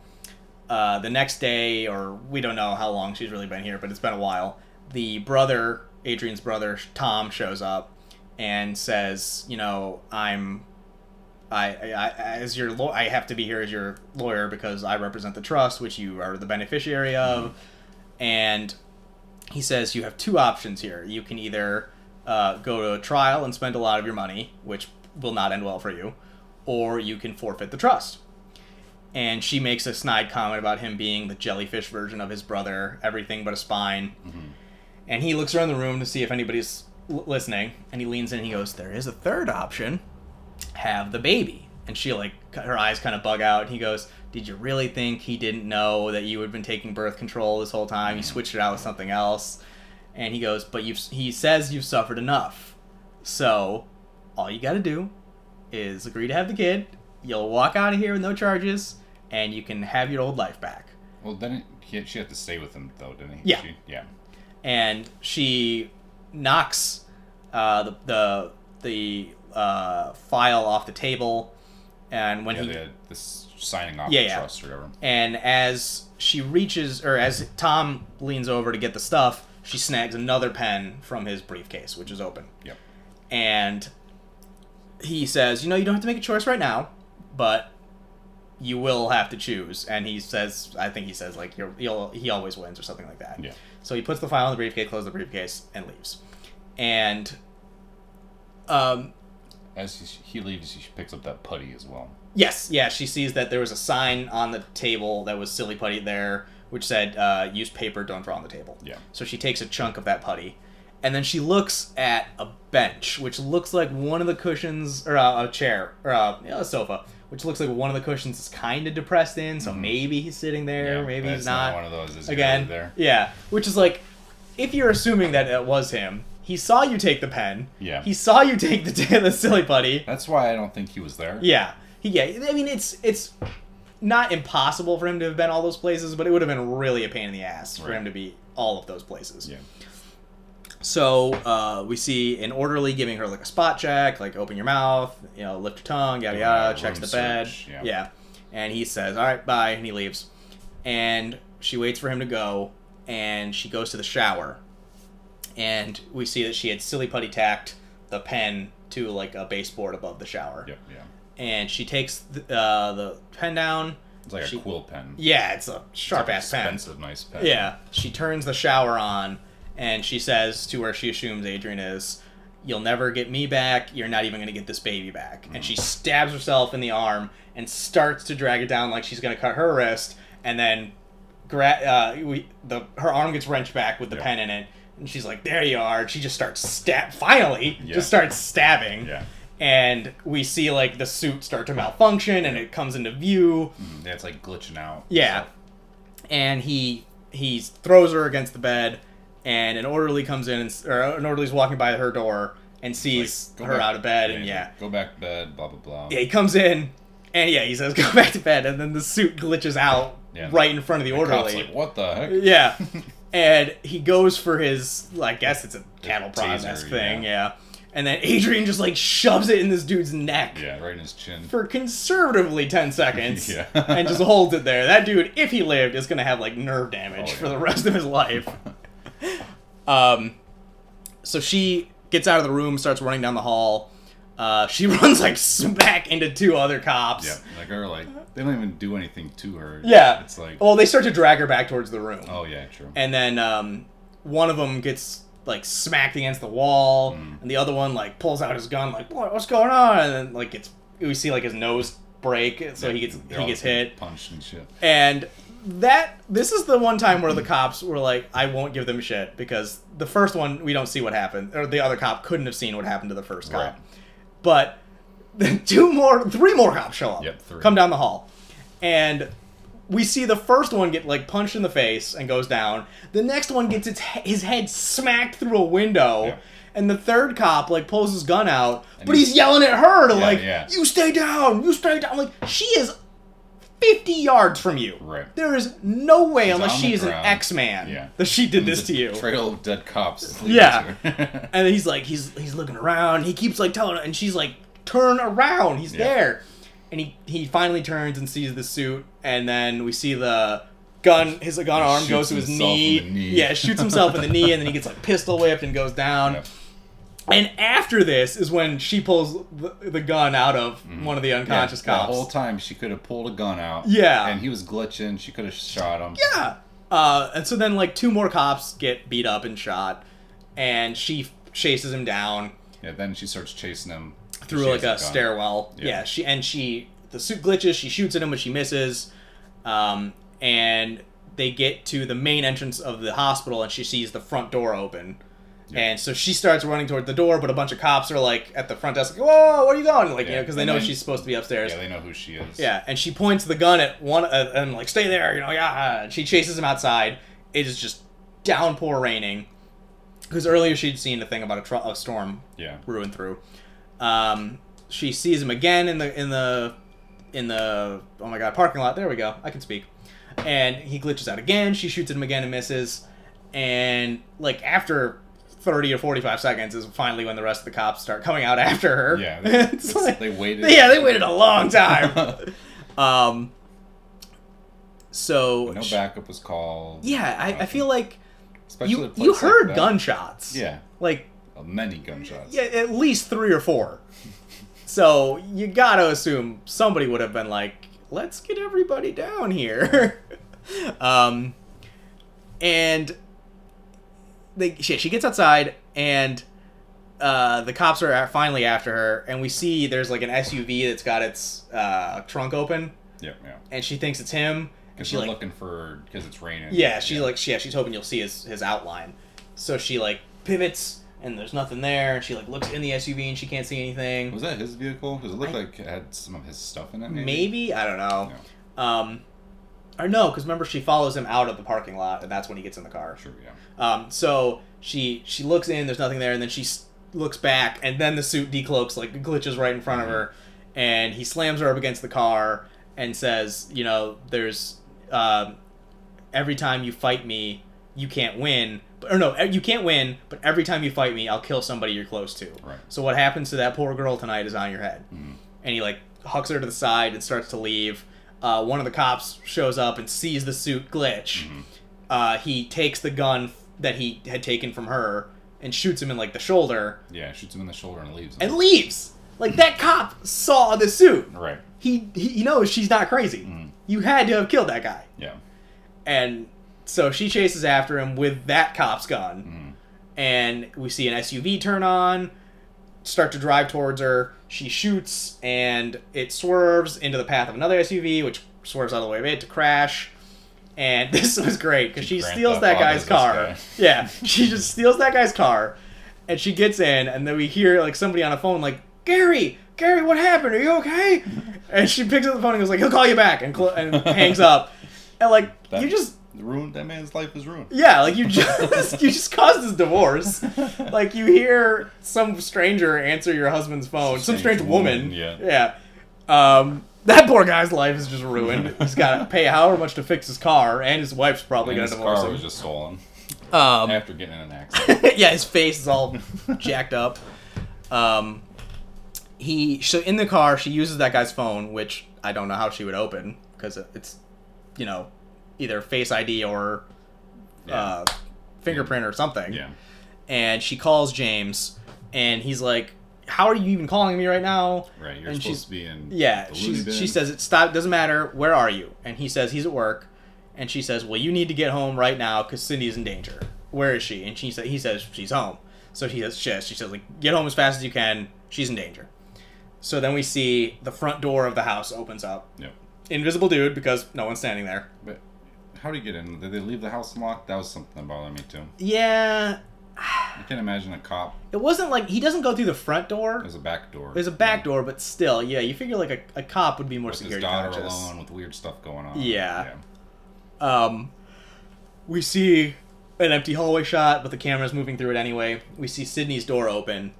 uh, the next day, or we don't know how long she's really been here, but it's been a while. The brother, Adrian's brother, Tom, shows up and says, "You know, I'm I, I as your law, I have to be here as your lawyer because I represent the trust, which you are the beneficiary of. And he says you have two options here. You can either uh, go to a trial and spend a lot of your money, which will not end well for you, or you can forfeit the trust. And she makes a snide comment about him being the jellyfish version of his brother, everything but a spine. And he looks around the room to see if anybody's l- listening, and he leans in and he goes, There is a third option have the baby. And she like her eyes kind of bug out. And he goes, "Did you really think he didn't know that you had been taking birth control this whole time? You switched it out with something else." And he goes, "But you've," he says you've suffered enough. So, all you got to do is agree to have the kid. You'll walk out of here with no charges and you can have your old life back." Well, then he, she had to stay with him though, didn't he? Yeah. She, yeah. and she knocks uh, the the the uh, file off the table, and when yeah, he they had this signing off Yeah, the yeah. trust or whatever. and as she reaches or as Tom leans over to get the stuff, she snags another pen from his briefcase, which is open, Yep. and he says, "You know, you don't have to make a choice right now, but you will have to choose. And he says, I think he says like you're, he'll, he always wins or something like that. Yeah. So he puts the file in the briefcase, closes the briefcase, and leaves. And um, As he, he leaves, she picks up that putty as well. Yes, yeah, she sees that there was a sign on the table that was silly putty there, which said, uh, use paper, don't draw on the table. Yeah. So she takes a chunk of that putty. And then she looks at a bench, which looks like one of the cushions, or uh, a chair, or uh, a sofa, which looks like one of the cushions is kind of depressed in, so maybe he's sitting there, Yeah, maybe he's not. not one of those, is Again, there? yeah, which is like, if you're assuming that it was him, he saw you take the pen. Yeah. He saw you take the, (laughs) the silly putty. That's why I don't think he was there. Yeah, he, yeah. I mean, it's it's not impossible for him to have been all those places, but it would have been really a pain in the ass for Right. him to be all of those places. Yeah. So uh, we see an orderly giving her like a spot check, like open your mouth, you know, lift your tongue, yada yada, a checks the bed, search, yeah. and he says, "All right, bye," and he leaves. And she waits for him to go, and she goes to the shower, and we see that she had silly putty tacked the pen to like a baseboard above the shower Yep. Yeah. and she takes the, uh, the pen down. It's like She- a quill pen. Yeah, it's a It's sharp like ass pen. Expensive, nice pen. Yeah, she turns the shower on, and she says to where she assumes Adrian is, "You'll never get me back. You're not even gonna get this baby back." And she stabs herself in the arm and starts to drag it down like she's gonna cut her wrist, and then, gra- uh, we the her arm gets wrenched back with the Yeah. pen in it, and she's like, "There you are." And she just starts stab. Finally, Yeah. just starts stabbing. Yeah. And we see like the suit start to malfunction, and it comes into view. Mm, Yeah, it's like glitching out. Yeah. And he he throws her against the bed, and an orderly comes in, and, or an orderly's walking by her door and sees Like, her back- out of bed, and yeah, Go back to bed, blah, blah, blah. yeah, he comes in, and yeah, he says, (laughs) "Go back to bed," and then the suit glitches out Yeah. right in front of the The orderly. like, what the heck? yeah. (laughs) And he goes for his, I guess it's a cattle prod thing, yeah. yeah. And then Adrian just like shoves it in this dude's neck Yeah, right in his chin. for conservatively 10 seconds (laughs) Yeah. and just holds it there. That dude, if he lived, is going to have like nerve damage Oh, for yeah. the rest of his life. (laughs) um, so she gets out of the room, starts running down the hall. Uh, she (laughs) runs like smack into two other cops. Yeah, like or like they don't even do anything to her. Yeah. it's like Well, they start to drag her back towards the room. oh yeah, true. And then um, one of them gets like smacked against the wall, Mm. and the other one like pulls out his gun, like what, what's going on? And then like gets we see like his nose break, so he gets he gets hit, punched and shit. and that this is the one time where the cops were like, I won't give them shit because the first one we don't see what happened, or the other cop couldn't have seen what happened to the first cop, Right. but (laughs) two more, three more cops show up, Yep, three. come down the hall, and we see the first one get like punched in the face and goes down. The next one gets its his head smacked through a window. Yeah. And the third cop like pulls his gun out, And but he's, he's- yelling at her to Yeah, like, yeah. "You stay down, you stay down." Like she is fifty yards from you. Right. There is no way, unless she is an. X Man, Yeah. that she did this to you. Trail of dead cops. Yeah. (laughs) And he's like, he's he's looking around. He keeps like telling her, and she's like, "Turn around." He's Yeah. there, and he he finally turns and sees the suit, and then we see the gun. His gun arm goes to his knee. knee. Yeah, shoots himself in the knee, and then he gets like pistol whipped and goes down. Yep. And after this is when she pulls the, the gun out of one of the unconscious Mm-hmm. Yeah, cops. The whole time she could have pulled a gun out. Yeah. And he was glitching. She could have shot him. Yeah. Uh, and so then like two more cops get beat up and shot, and she f- chases him down Yeah. Then she starts chasing him through She like a stairwell. Yeah. Yeah. She and she the suit glitches. She shoots at him, but she misses. Um, and they get to the main entrance of the hospital, and she sees the front door open. Yeah. And so she starts running toward the door, but a bunch of cops are like at the front desk, like, "Whoa, where are you going?" Like, you Yeah. know, because they And know then- she's supposed to be upstairs. Yeah, they know who she is. Yeah, and she points the gun at one uh, and like stay there, you know. Yeah, and she chases him outside. It is just downpour raining because earlier she'd seen a thing about a, tr- a storm Yeah. brewing through. Um, she sees him again in the in the in the oh my god parking lot. There we go. I can speak. And he glitches out again. She shoots at him again and misses. And like after. 30 or 45 seconds is finally when the rest of the cops start coming out after her. Yeah. (laughs) They, it's like, they waited. yeah, they waited a long time. (laughs) um, so No backup was called. yeah, I, I feel like Especially you you heard that. gunshots. Yeah. like Many gunshots. yeah, at least three or four. so you gotta assume somebody would have been like, let's get everybody down here. (laughs) um, and they she, she gets outside and uh, the cops are finally after her, and we see there's like an SUV that's got its uh, trunk open, Yeah, yeah. and she thinks it's him. And Because she's like, looking for because it's raining. yeah, she's like, she, yeah, she's hoping you'll see his his outline. So she like pivots, and there's nothing there. And she like looks in the SUV, and she can't see anything. Was that his vehicle? Because it looked I- like it had some of his stuff in it. Maybe. Maybe I don't know. Um, or no, because remember she follows him out of the parking lot, and that's when he gets in the car. Sure. Yeah. Um, so she she looks in, there's nothing there, and then she s- looks back, and then the suit decloaks, like glitches right in front of her, and he slams her up against the car and says, you know, there's um, every time you fight me, you can't win. Or no, you can't win, but every time you fight me, I'll kill somebody you're close to. Right. So what happens to that poor girl tonight is on your head. Mhm. And he like hucks her to the side and starts to leave. Uh, one of the cops shows up and sees the suit glitch. Mhm. Uh, he takes the gun that he had taken from her and shoots him in like the shoulder Yeah. Shoots him in the shoulder and leaves. Him. and leaves. Like that cop saw the suit. right. He he, knows she's not crazy. Mhm. You had to have killed that guy. Yeah. And so she chases after him with that cop's gun. Mhm. and we see an SUV turn on, start to drive towards her. She shoots, and it swerves into the path of another SUV, which swerves out of the way of it to crash. And (laughs) this was great because she Grand steals that guy's car. guy. (laughs) Yeah, she just steals that guy's car, and she gets in, and then we hear like somebody on a phone like, "Gary, Gary, what happened? Are you okay?" And she picks up the phone and goes like, "He'll call you back," and cl- and (laughs) hangs up. And like That- you just ruined that man's life is ruined. yeah, like you just (laughs) you just caused his divorce. (laughs) Like you hear some stranger answer your husband's phone, some strange Strange woman. woman, yeah. Yeah. Um, that poor guy's life is just ruined. (laughs) He's got to pay however much to fix his car, and his wife's probably gonna his divorce car him. was just stolen um, after getting in an accident. yeah, his face is all jacked up. Um, he so in the car she uses that guy's phone, which I don't know how she would open because it's you know either Face ID or uh, fingerprint or something. yeah. And she calls James, and he's like, "How are you even calling me right now?" Right. You're and supposed she's- to be in. Yeah, loony she says it stop doesn't matter. Where are you? And he says he's at work, and she says, "Well, you need to get home right now because Cindy's in danger. Where is she?" And she said he says she's home. So he says she, she says like get home as fast as you can. She's in danger. So then we see the front door of the house opens up. Yep. Invisible dude because no one's standing there. But how do you get in? Did they leave the house unlocked? That was something that bothered me too. Yeah, (sighs) I can't imagine a cop. it wasn't like he doesn't go through the front door. There's a back door. There's a back door, but still, yeah, you figure like a, a cop would be more With his daughter conscious. alone with weird stuff going on. Yeah. Um, we see an empty hallway shot, but the camera's moving through it anyway. We see Sydney's door open,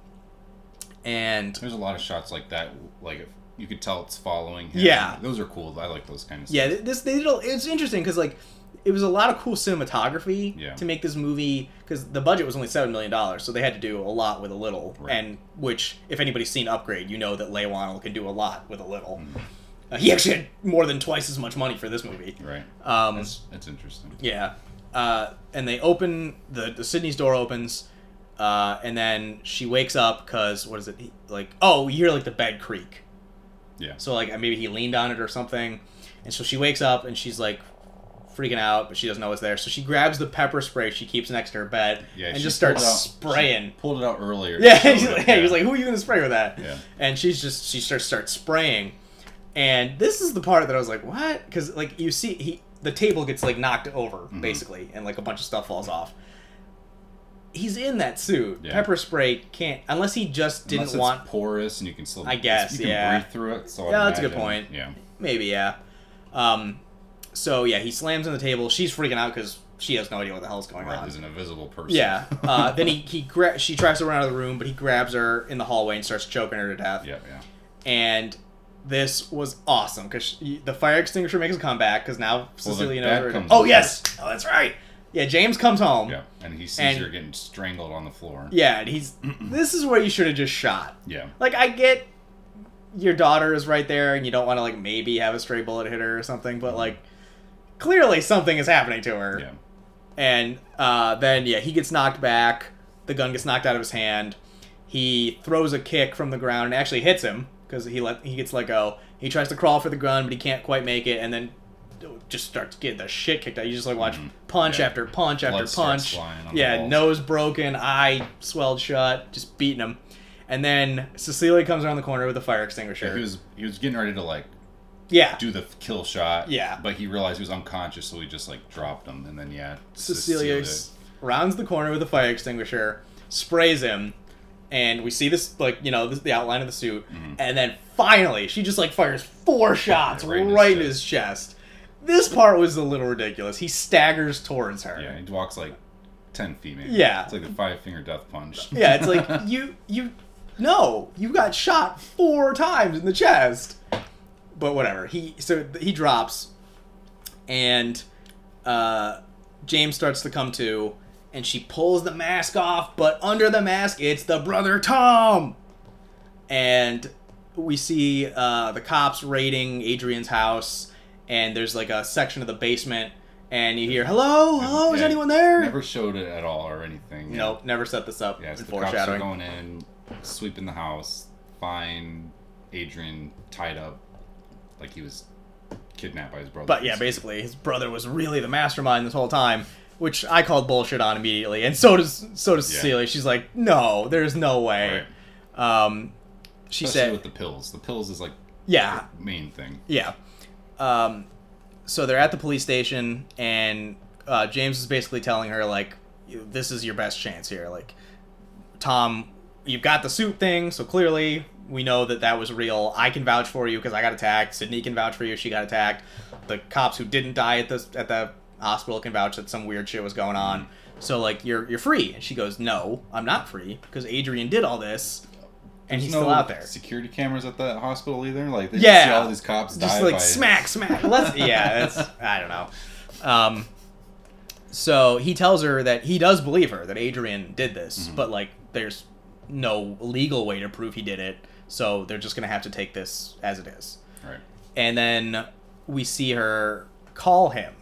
and There's a lot of shots like that. Like if you could tell it's following him. Yeah. Those are cool. I like those kind of. yeah, this they did. a- It's interesting because like it was a lot of cool cinematography Yeah. to make this movie because the budget was only seven million dollars, so they had to do a lot with a little. Right. And which, if anybody's seen Upgrade, you know that Whannell can do a lot with a little. Mm. Uh, he actually had more than twice as much money for this movie. Right. Um, That's that's interesting. Yeah. Uh, and they open the the Sydney's door opens, uh, and then she wakes up because what is it? Like oh, you hear like the bed creak. Yeah. So like maybe he leaned on it or something, and so she wakes up and she's like freaking out, but she doesn't know it's there. So she grabs the pepper spray she keeps next to her bed Yeah. and just starts out- spraying. pulled it out earlier. Yeah, he's like, yeah, he was like, "Who are you gonna spray with that?" Yeah. And she's just she starts starts spraying, and this is the part that I was like, "What?" Because like you see, he the table gets like knocked over Mm-hmm. basically, and like a bunch of stuff falls off. He's in that suit. Yeah. Pepper spray can't unless he just didn't want. porous and you can still. I guess, you can yeah. breathe through it. So Yeah, that's a good point. Yeah. Maybe yeah. Um, so yeah, he slams on the table. She's freaking out because she has no idea what the hell's going Right. on. He's an invisible person. Yeah. (laughs) Uh, then he he gra- she tries to run out of the room, but he grabs her in the hallway and starts choking her to death. yeah. Yeah. and this was awesome because the fire extinguisher makes a comeback because now Cecilia knows. her- oh yes, oh that's right. Yeah, James comes home. Yeah. And he sees And- her getting strangled on the floor. Yeah, and he's. (clears throat) this is where you should have just shot. Yeah. Like I get, your daughter is right there, and you don't want to like maybe have a stray bullet hit her or something, but like, clearly something is happening to her. Yeah. And uh, then yeah, he gets knocked back. The gun gets knocked out of his hand. He throws a kick from the ground and actually hits him because he let he gets let go. He tries to crawl for the gun, but he can't quite make it, and then just starts getting the shit kicked out. You just like watch punch Mm-hmm. Yeah. after punch after Blood starts punch. flying on the Yeah, nose broken, eye swelled shut, just beating him. And then Cecilia comes around the corner with a fire extinguisher. Yeah, he was he was getting ready to like yeah. do the kill shot. Yeah. But he realized he was unconscious, so he just like dropped him, and then yeah, Cecilia s- rounds the corner with a fire extinguisher, sprays him, and we see this like you know this, the outline of the suit, and then finally she just like fires four shots Mm-hmm. Yeah, right, right in in his his chest. This part was a little ridiculous. He staggers towards her. Yeah, he walks like ten feet, maybe. Yeah. it's like the five finger death punch. Yeah, it's like (laughs) you you no, you got shot four times in the chest. But whatever. He so he drops and uh James starts to come to and she pulls the mask off, but under the mask it's the brother Tom. And we see uh the cops raiding Adrian's house and there's like a section of the basement and you hear hello, hello, is Yeah, anyone there? Never showed it at all or anything. yeah. Nope, never set this up Yeah, so the cops are going in, sweeping the house, find Adrian tied up like he was kidnapped by his brother. But yeah, basically, his brother was really the mastermind this whole time, which I called bullshit on immediately, and so does so does Yeah. Cecilia. She's like, "No, there's no way." Um, she Especially said, with the pills. The pills is like "Yeah, the main thing. yeah." Um, so they're at the police station, and uh, James is basically telling her like, "This is your best chance here." Like, Tom, you've got the suit thing, so clearly we know that that was real. I can vouch for you because I got attacked. Sydney can vouch for you; she got attacked. The cops who didn't die at the at the hospital can vouch that some weird shit was going on. So like, you're you're free. And she goes, "No, I'm not free because Adrian did all this, and he's no still out there." Security cameras at that hospital either. Like they Yeah. see all these cops die. just like smack, smack. (laughs) Let's yeah, that's I don't know. Um, so he tells her that he does believe her that Adrian did this, Mm-hmm. but like there's no legal way to prove he did it, so they're just gonna have to take this as it is. Right. And then we see her call him,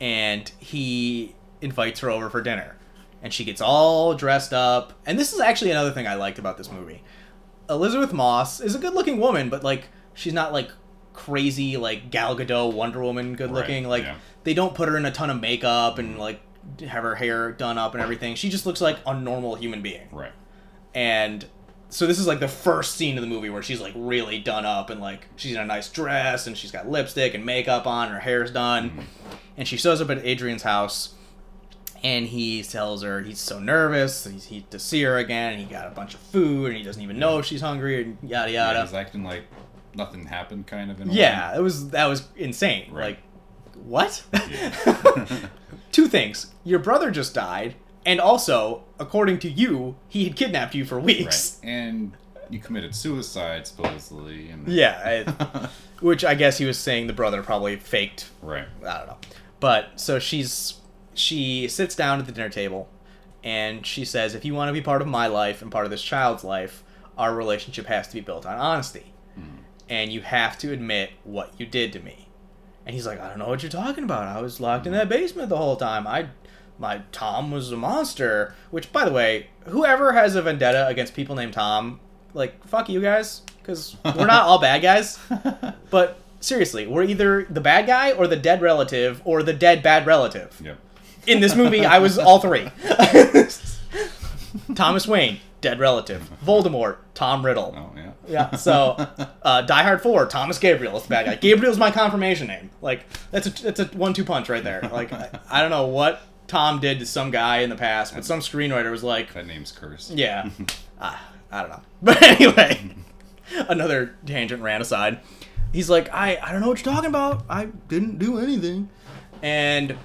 and he invites her over for dinner, and she gets all dressed up. And this is actually another thing I liked about this movie. Elisabeth Moss is a good-looking woman, but like she's not like crazy like Gal Gadot Wonder Woman good looking. Right, like yeah. they don't put her in a ton of makeup and mm-hmm. like have her hair done up and everything. She just looks like a normal human being. Right. And so this is like the first scene of the movie where she's like really done up and like she's in a nice dress and she's got lipstick and makeup on, her hair's done. Mm-hmm. And she shows up at Adrian's house and he tells her he's so nervous, he's he to see her again, and he got a bunch of food and he doesn't even know if she's hungry and yada Yeah, yada. he's acting like nothing happened, kind of. Yeah, it was that was insane. Right. Like what? Yeah. (laughs) (laughs) Two things. Your brother just died, and also, according to you, he had kidnapped you for weeks. Right. And you committed suicide supposedly. And (laughs) Yeah, I- which I guess he was saying the brother probably faked. right. I don't know. But so she's she sits down at the dinner table and she says, "If you want to be part of my life and part of this child's life, our relationship has to be built on honesty. Hmm. And you have to admit what you did to me." And he's like, "I don't know what you're talking about. I was locked in that hmm. basement the whole time. I my Tom was a monster." Which by the way, whoever has a vendetta against people named Tom, like fuck you guys cuz we're not all bad guys. (laughs) But seriously, we're either the bad guy or the dead relative or the dead bad relative. Yep. In this movie, I was all three. (laughs) Thomas Wayne, dead relative. Voldemort, Tom Riddle. Oh yeah. Yeah, so (laughs) uh, Die Hard 4, Thomas Gabriel is the bad guy. Gabriel's my confirmation name. Like, that's a, that's a one two punch right there. Like, I, I don't know what Tom did to some guy in the past, but some screenwriter was like, That name's cursed. yeah. (laughs) Ah, I don't know. But anyway, another tangent ran aside. He's like, I, I don't know what you're talking about. I didn't do anything. And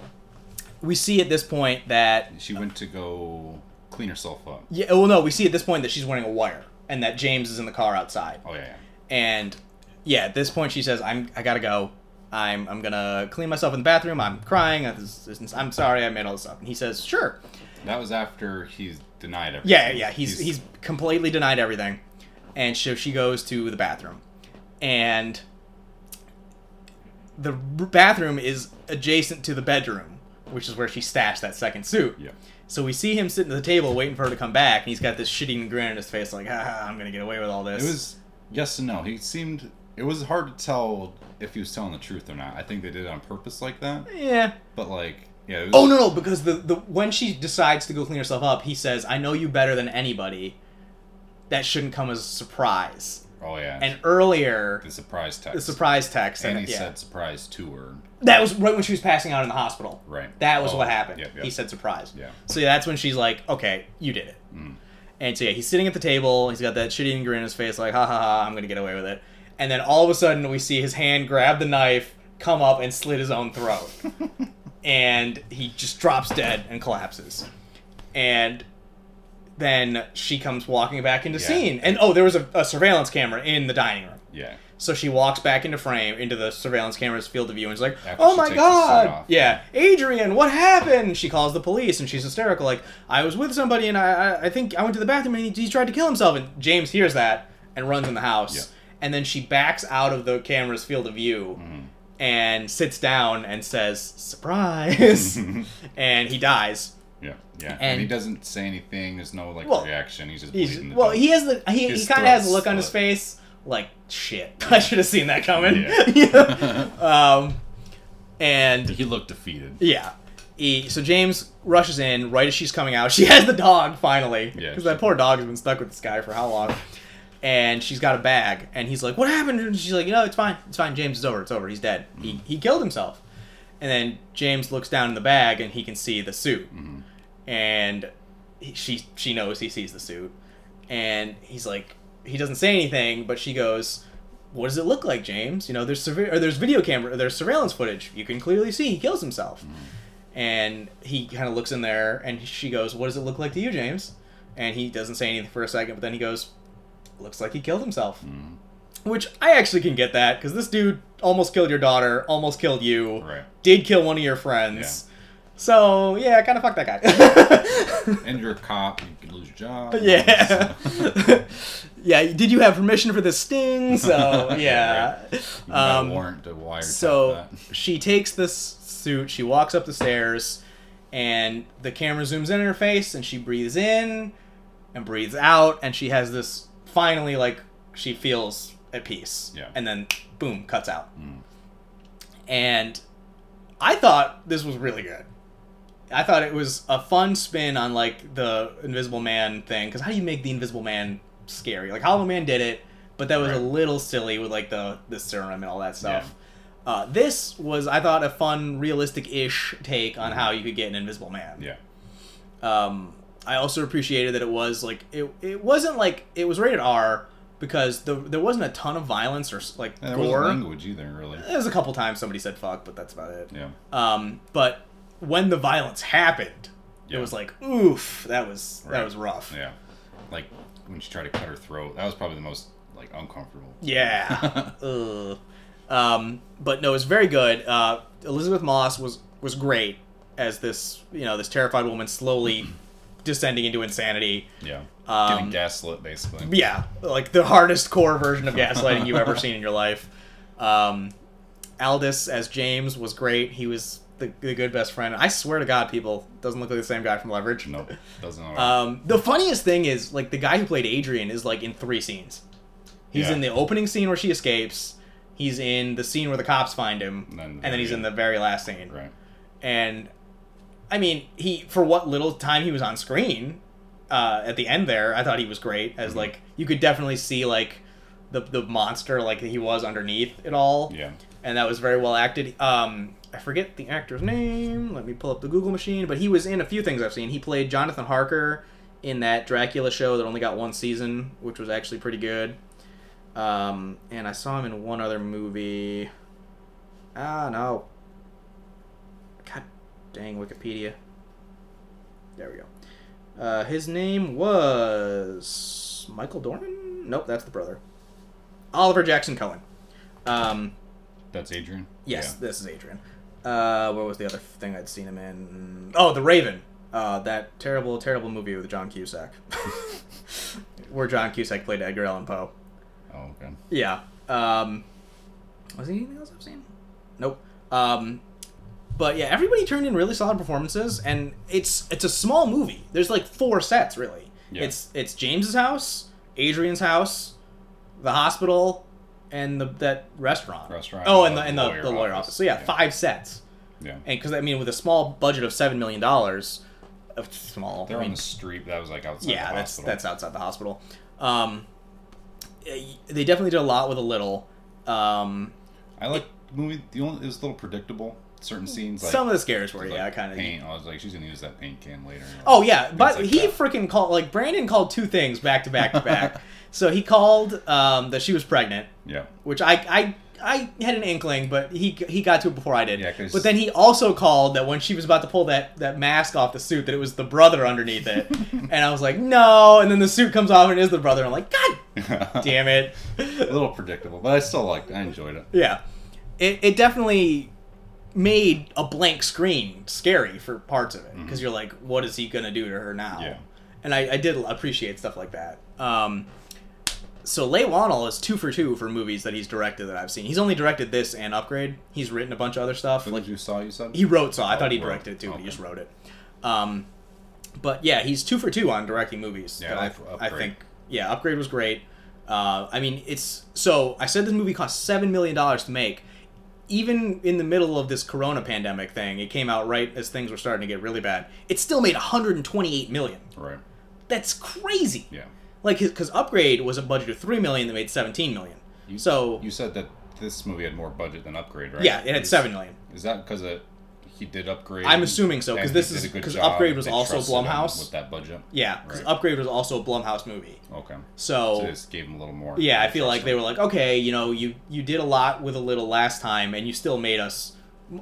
we see at this point that She went to go clean herself up. yeah, well no, we see at this point that she's wearing a wire and that James is in the car outside. Oh yeah. yeah. And yeah, at this point she says, "I'm I gotta go. I'm I'm gonna clean myself in the bathroom. I'm crying. I- this- this- I'm sorry. I made all this up." And he says, "Sure." That was after he's denied everything. Yeah, yeah. He's he's completely denied everything, and so she goes to the bathroom, and the bathroom is adjacent to the bedroom, which is where she stashed that second suit. Yeah. So we see him sitting at the table waiting for her to come back, and he's got this shitty grin on his face, like, "Ah, I'm gonna get away with all this." It was yes and no. He seemed. It was hard to tell if he was telling the truth or not. I think they did it on purpose like that. Yeah. But like, yeah. Was, Oh no no because the the when she decides to go clean herself up, he says, "I know you better than anybody." That shouldn't come as a surprise. Oh yeah. And earlier, the surprise text. the surprise text, And and he yeah, said surprise to her. That was right when she was passing out in the hospital. Right. That was Oh, what happened. Yep, yep. He said surprise. Yeah. So yeah, that's when she's like, "Okay, you did it." Mm. And so yeah, he's sitting at the table. He's got that shit-eating grin on his face, like, "Ha ha ha! I'm gonna get away with it." And then all of a sudden, we see his hand grab the knife, come up, and slit his own throat. (laughs) and he just drops dead and collapses. And then she comes walking back into Yeah. scene. And oh, there was a, a surveillance camera in the dining room. Yeah. So she walks back into frame, into the surveillance camera's field of view, and is like, After "Oh she my takes the suit god, yeah, Adrian, what happened?" She calls the police, and she's hysterical, like, "I was with somebody, and I, I, I think I went to the bathroom, and he, he tried to kill himself." And James hears that and runs in the house, Yeah. and then she backs out of the camera's field of view Mhm. and sits down and says, "Surprise!" (laughs) and he dies. Yeah. Yeah. And, And- he doesn't say anything. There's no like Well, reaction. He's just He's well, he has the he, he kind of has a look on his face like shit. (laughs) I should have seen that coming. Yeah. (laughs) um, and He looked defeated. yeah, he, so James rushes in right as she's coming out. (laughs) She has the dog finally Yeah, because that poor dog has been stuck with this guy for how long. And she's got a bag, and he's like, "What happened?" And she's like, "You know, it's fine. It's fine. James is over. It's over. He's dead. He he killed himself." And then James looks down in the bag, and he can see the suit Mhm. and he, she she knows he sees the suit, and he's like he doesn't say anything, but she goes, "What does it look like, James? You know, there's surve- or there's video camera, or there's surveillance footage. You can clearly see he kills himself." And he kind of looks in there, and she goes, "What does it look like to you, James?" And he doesn't say anything for a second, but then he goes, "Looks like he killed himself." Mhm. Which I actually can get that because this dude almost killed your daughter, almost killed you, Right. did kill one of your friends. So yeah, I kind of fuck that guy. (laughs) (laughs) And you're a cop. You could lose your job. Yeah. (laughs) yeah. Did you have permission for this sting? So yeah. You got Um, a warrant to wiretap so she takes this suit. She walks up the stairs, and the camera zooms in on her face, and she breathes in and breathes out, and she has this finally like she feels at peace. Yeah. And then boom, cuts out. Mm. And I thought this was really good. I thought it was a fun spin on like the Invisible Man thing. Because how do you make the Invisible Man scary? Like Hollow Man did it, but that was a little silly with like the the serum and all that stuff. Uh, this was, I thought, a fun, realistic-ish take on how you could get an Invisible Man. Yeah. Um, I also appreciated that it was like it. It wasn't like it was rated R because the, there wasn't a ton of violence or like And there gore. wasn't language either, really. There was a couple times somebody said "fuck," but that's about it. Yeah. Um, but when the violence happened, it was like, oof, that was that was rough. Yeah. Like when she tried to cut her throat, that was probably the most like uncomfortable. Yeah. (laughs) Ugh. Um, but no, it's very good. Uh, Elisabeth Moss was was great as this you know this terrified woman slowly (clears throat) descending into insanity. Yeah. Um, Getting gaslit, basically. Yeah, like the hardest core version of gaslighting you've ever (laughs) seen in your life. Um, Aldis as James was great. He was the, the good best friend. I swear to God, people doesn't look like the same guy from Leverage. Nope. Doesn't. Um, the funniest thing is like the guy who played Adrian is like in three scenes. He's Yeah. in the opening scene where she escapes. He's in the scene where the cops find him, And then- and then he's in the very last scene. right. And I mean, he for what little time he was on screen uh, at the end there, I thought he was great. As Mhm. like you could definitely see like the the monster like he was underneath it all, Yeah. and that was very well acted. Um, I forget the actor's name. Let me pull up the Google machine. But he was in a few things I've seen. He played Jonathan Harker in that Dracula show that only got one season, which was actually pretty good. Um, and I saw him in one other movie. Ah, no. God dang Wikipedia. There we go. Uh, his name was Michael Dorman. Nope, that's the brother. Oliver Jackson Cohen. Um, That's Adrian. Yes, this is Adrian. Uh, what was the other thing I'd seen him in? Oh, The Raven. Uh, that terrible, terrible movie with John Cusack, (laughs) where John Cusack played Edgar Allan Poe. Oh, okay. Yeah. Um, was there anything else I've seen? Nope. Um, but yeah, everybody turned in really solid performances, and it's it's a small movie. There's like four sets really. Yeah. It's it's James's house, Adrian's house, the hospital, and the that restaurant. Restaurant, Oh, and the and the, lawyer the lawyer office. office. So yeah, Yeah. five sets. Yeah. And because I mean, with a small budget of seven million dollars, of small. They're I on the street. That was like outside yeah, the that's hospital. that's outside the hospital. Um, eh, they definitely did a lot with a little. Um, I like the movie. The only it was a little predictable. Certain scenes, like some of the scares were, like yeah, kind of. paint. I was like, she's gonna use that paint can later. Oh yeah, but like he that. freaking called like Brandon called two things back to back to back. (laughs) so he called um, that she was pregnant, yeah, which I I I had an inkling, but he he got to it before I did. Yeah, but then he also called that when she was about to pull that that mask off the suit, that it was the brother underneath it, (laughs) and I was like, no. And then the suit comes off and it is the brother. And I'm like, God (laughs) damn it. a little predictable, but I still liked. it. I enjoyed it. Yeah, it it definitely made a blank screen scary for parts of it because you're like, what is he gonna do to her now? Mm-hmm. Yeah. and I, I did appreciate stuff like that. Um, so Leigh Whannell is two for two for movies that he's directed that I've seen. He's only directed this and Upgrade. He's written a bunch of other stuff. Like you saw, you said. he wrote, so I Oh, thought he directed it too, but he just wrote it. Um, but yeah, he's two for two on directing movies. Yeah, I I, like I Upgrade. think yeah, Upgrade was great. Uh, I mean, it's so I said this movie cost seven million dollars to make. Even in the middle of this Corona pandemic thing, it came out right as things were starting to get really bad. It still made 128 million. Right. That's crazy. Yeah. Like, his because Upgrade was a budget of three million that made 17 million. You, So you said that this movie had more budget than Upgrade, right? yeah, it had Is- seven million. Is that because it he did Upgrade? I'm assuming so because this is- did a good 'cause job, Upgrade was also Blumhouse. with that budget. Yeah, because Right. Upgrade was also a Blumhouse movie. Okay. So So just gave him a little more. Yeah, I feel like they were like, okay, you know, you you did a lot with a little last time, and you still made us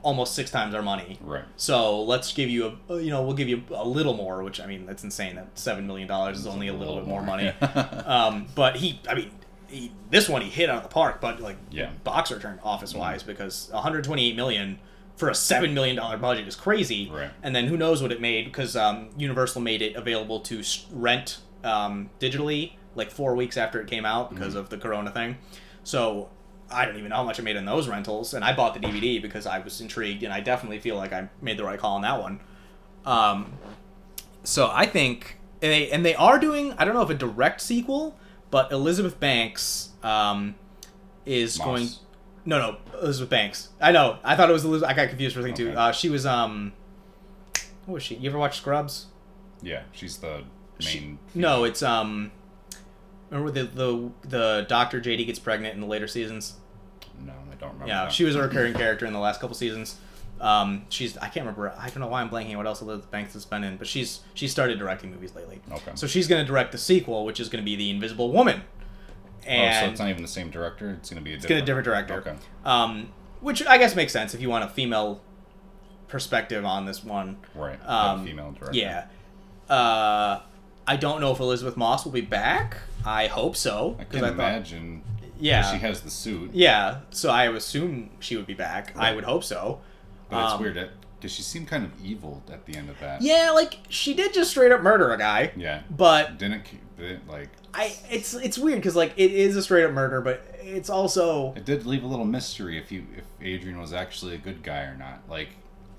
almost six times our money. Right. So let's give you a, you know, we'll give you a little more, which I mean, that's insane. That seven million dollars is only a little, bit more money. (laughs) um, but he, I mean, he, this one he hit out of the park, but like, Yeah. box return office wise because 128 million for a seven million dollar budget is crazy. Right. And then who knows what it made because um, Universal made it available to rent um, digitally like four weeks after it came out because Mm-hmm. of the Corona thing. So I don't even know how much I made in those rentals, and I bought the DVD because I was intrigued, and I definitely feel like I made the right call on that one. Um, so I think, and they and they are doing. I don't know if a direct sequel, but Elizabeth Banks um, is Moss. going. No, no, Elizabeth Banks. I know. I thought it was Elizabeth. I got confused for a second too. Uh, she was um. What was she? You ever watch Scrubs? Yeah, she's the main. No, it's um. Remember the the the Doctor JD gets pregnant in the later seasons. No, I don't remember. Yeah, that. she was a recurring character in the last couple seasons. Um, she's I can't remember. I don't know why I'm blanking what else Elizabeth Banks has been in, but she's she started directing movies lately. Okay. So she's going to direct the sequel, which is going to be The Invisible Woman. oh, so it's not even the same director. It's gonna be a it's different. be a different director. Okay. Um, which I guess makes sense if you want a female perspective on this one. Right. Um, a female director. Yeah. Uh, I don't know if Elisabeth Moss will be back. I hope so. I can thought- imagine. Yeah. She has the suit. Yeah, so I assume she would be back. I would hope so. But it's Um, weird because she seemed kind of evil at the end of that. Yeah, like she did just straight up murder a guy. Yeah. But Didn't, didn't like I it's it's weird because like it is a straight up murder, but it's also it did leave a little mystery if you if Adrian was actually a good guy or not. Like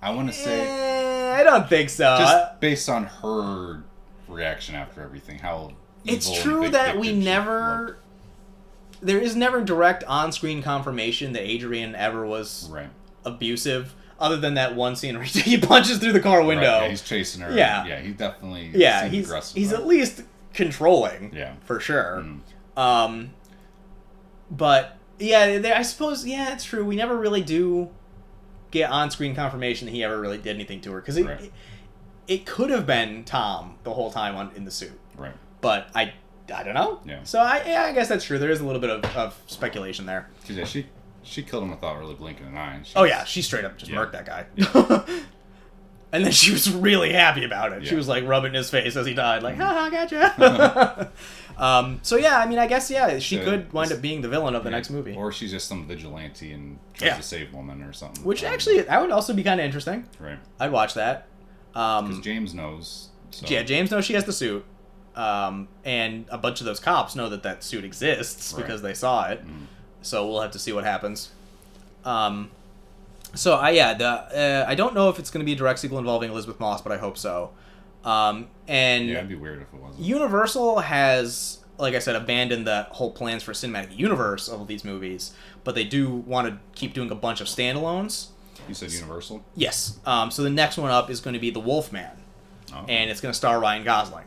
I want to say Eh, I don't think so. just based on her reaction after everything, how it's true that we never looked. there is never direct on screen confirmation that Adrian ever was right. abusive, other than that one scene where (laughs) he punches through the car Right, window. yeah, he's chasing her. Yeah. yeah, he definitely yeah, he's aggressive, he's though. at least controlling. Yeah. for sure. Mm. Um, but yeah, there, I suppose yeah, it's true. We never really do get on-screen confirmation that he ever really did anything to her because it, Right. it it could have been Tom the whole time on in the suit, right. but I I don't know. Yeah. So I yeah, I guess that's true. There is a little bit of, of speculation there. yeah, she she killed him without really blinking an eye. She Oh was- yeah, she straight up just Yeah. murked that guy. (laughs) and then she was really happy about it. She was like rubbing his face as he died, like, haha, gotcha. (laughs) (laughs) um, so yeah, I mean, I guess yeah, she So, could wind up being the villain of the Yeah. next movie. Or she's just some vigilante and tries Yeah. to save woman or something. Which Um, actually, that would also be kind of interesting. right. I'd watch that. Because Um, James knows. So. yeah, James knows she has the suit, um, and a bunch of those cops know that that suit exists Right. because they saw it. Mm. So we'll have to see what happens. Um, so I yeah, the uh, I don't know if it's going to be a direct sequel involving Elisabeth Moss, but I hope so. Um, and Yeah, it'd be weird if it wasn't. Universal has like I said, abandoned the whole plans for cinematic universe of these movies, but they do want to keep doing a bunch of standalones. You said Universal. Yes. Um, so the next one up is going to be The Wolfman, Oh. and it's going to star Ryan Gosling.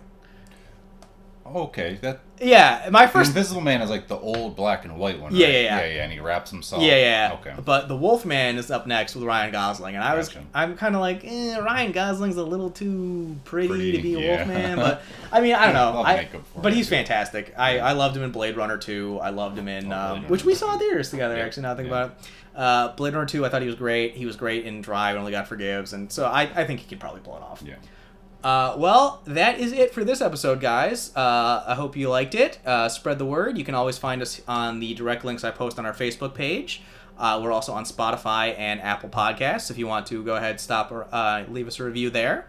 Okay, that Yeah, my the first. Invisible Man is like the old black and white one. Yeah, right? yeah, yeah. yeah, yeah, and he wraps himself. Yeah, yeah. Okay. But the Wolf Man is up next with Ryan Gosling, and I was, Gotcha. I'm kind of like, eh, Ryan Gosling's a little too pretty, Pretty, to be a yeah. Wolfman, but (laughs) I mean, I don't know. I, but he's too. fantastic. I, I loved him in Blade Runner 2. I loved him in, Oh, um, which we saw in theaters together. Yeah, Actually, now I think about it. Uh, Blade Runner 2, I thought he was great. He was great in Drive, and Only God Forgives, and so I, I think he could probably pull it off. Yeah. Uh, well, that is it for this episode, guys. Uh, I hope you liked it. Uh, spread the word. You can always find us on the direct links I post on our Facebook page. Uh, we're also on Spotify and Apple Podcasts. If you want to go ahead, stop or uh, leave us a review there.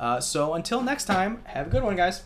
Uh, so until next time, have a good one, guys.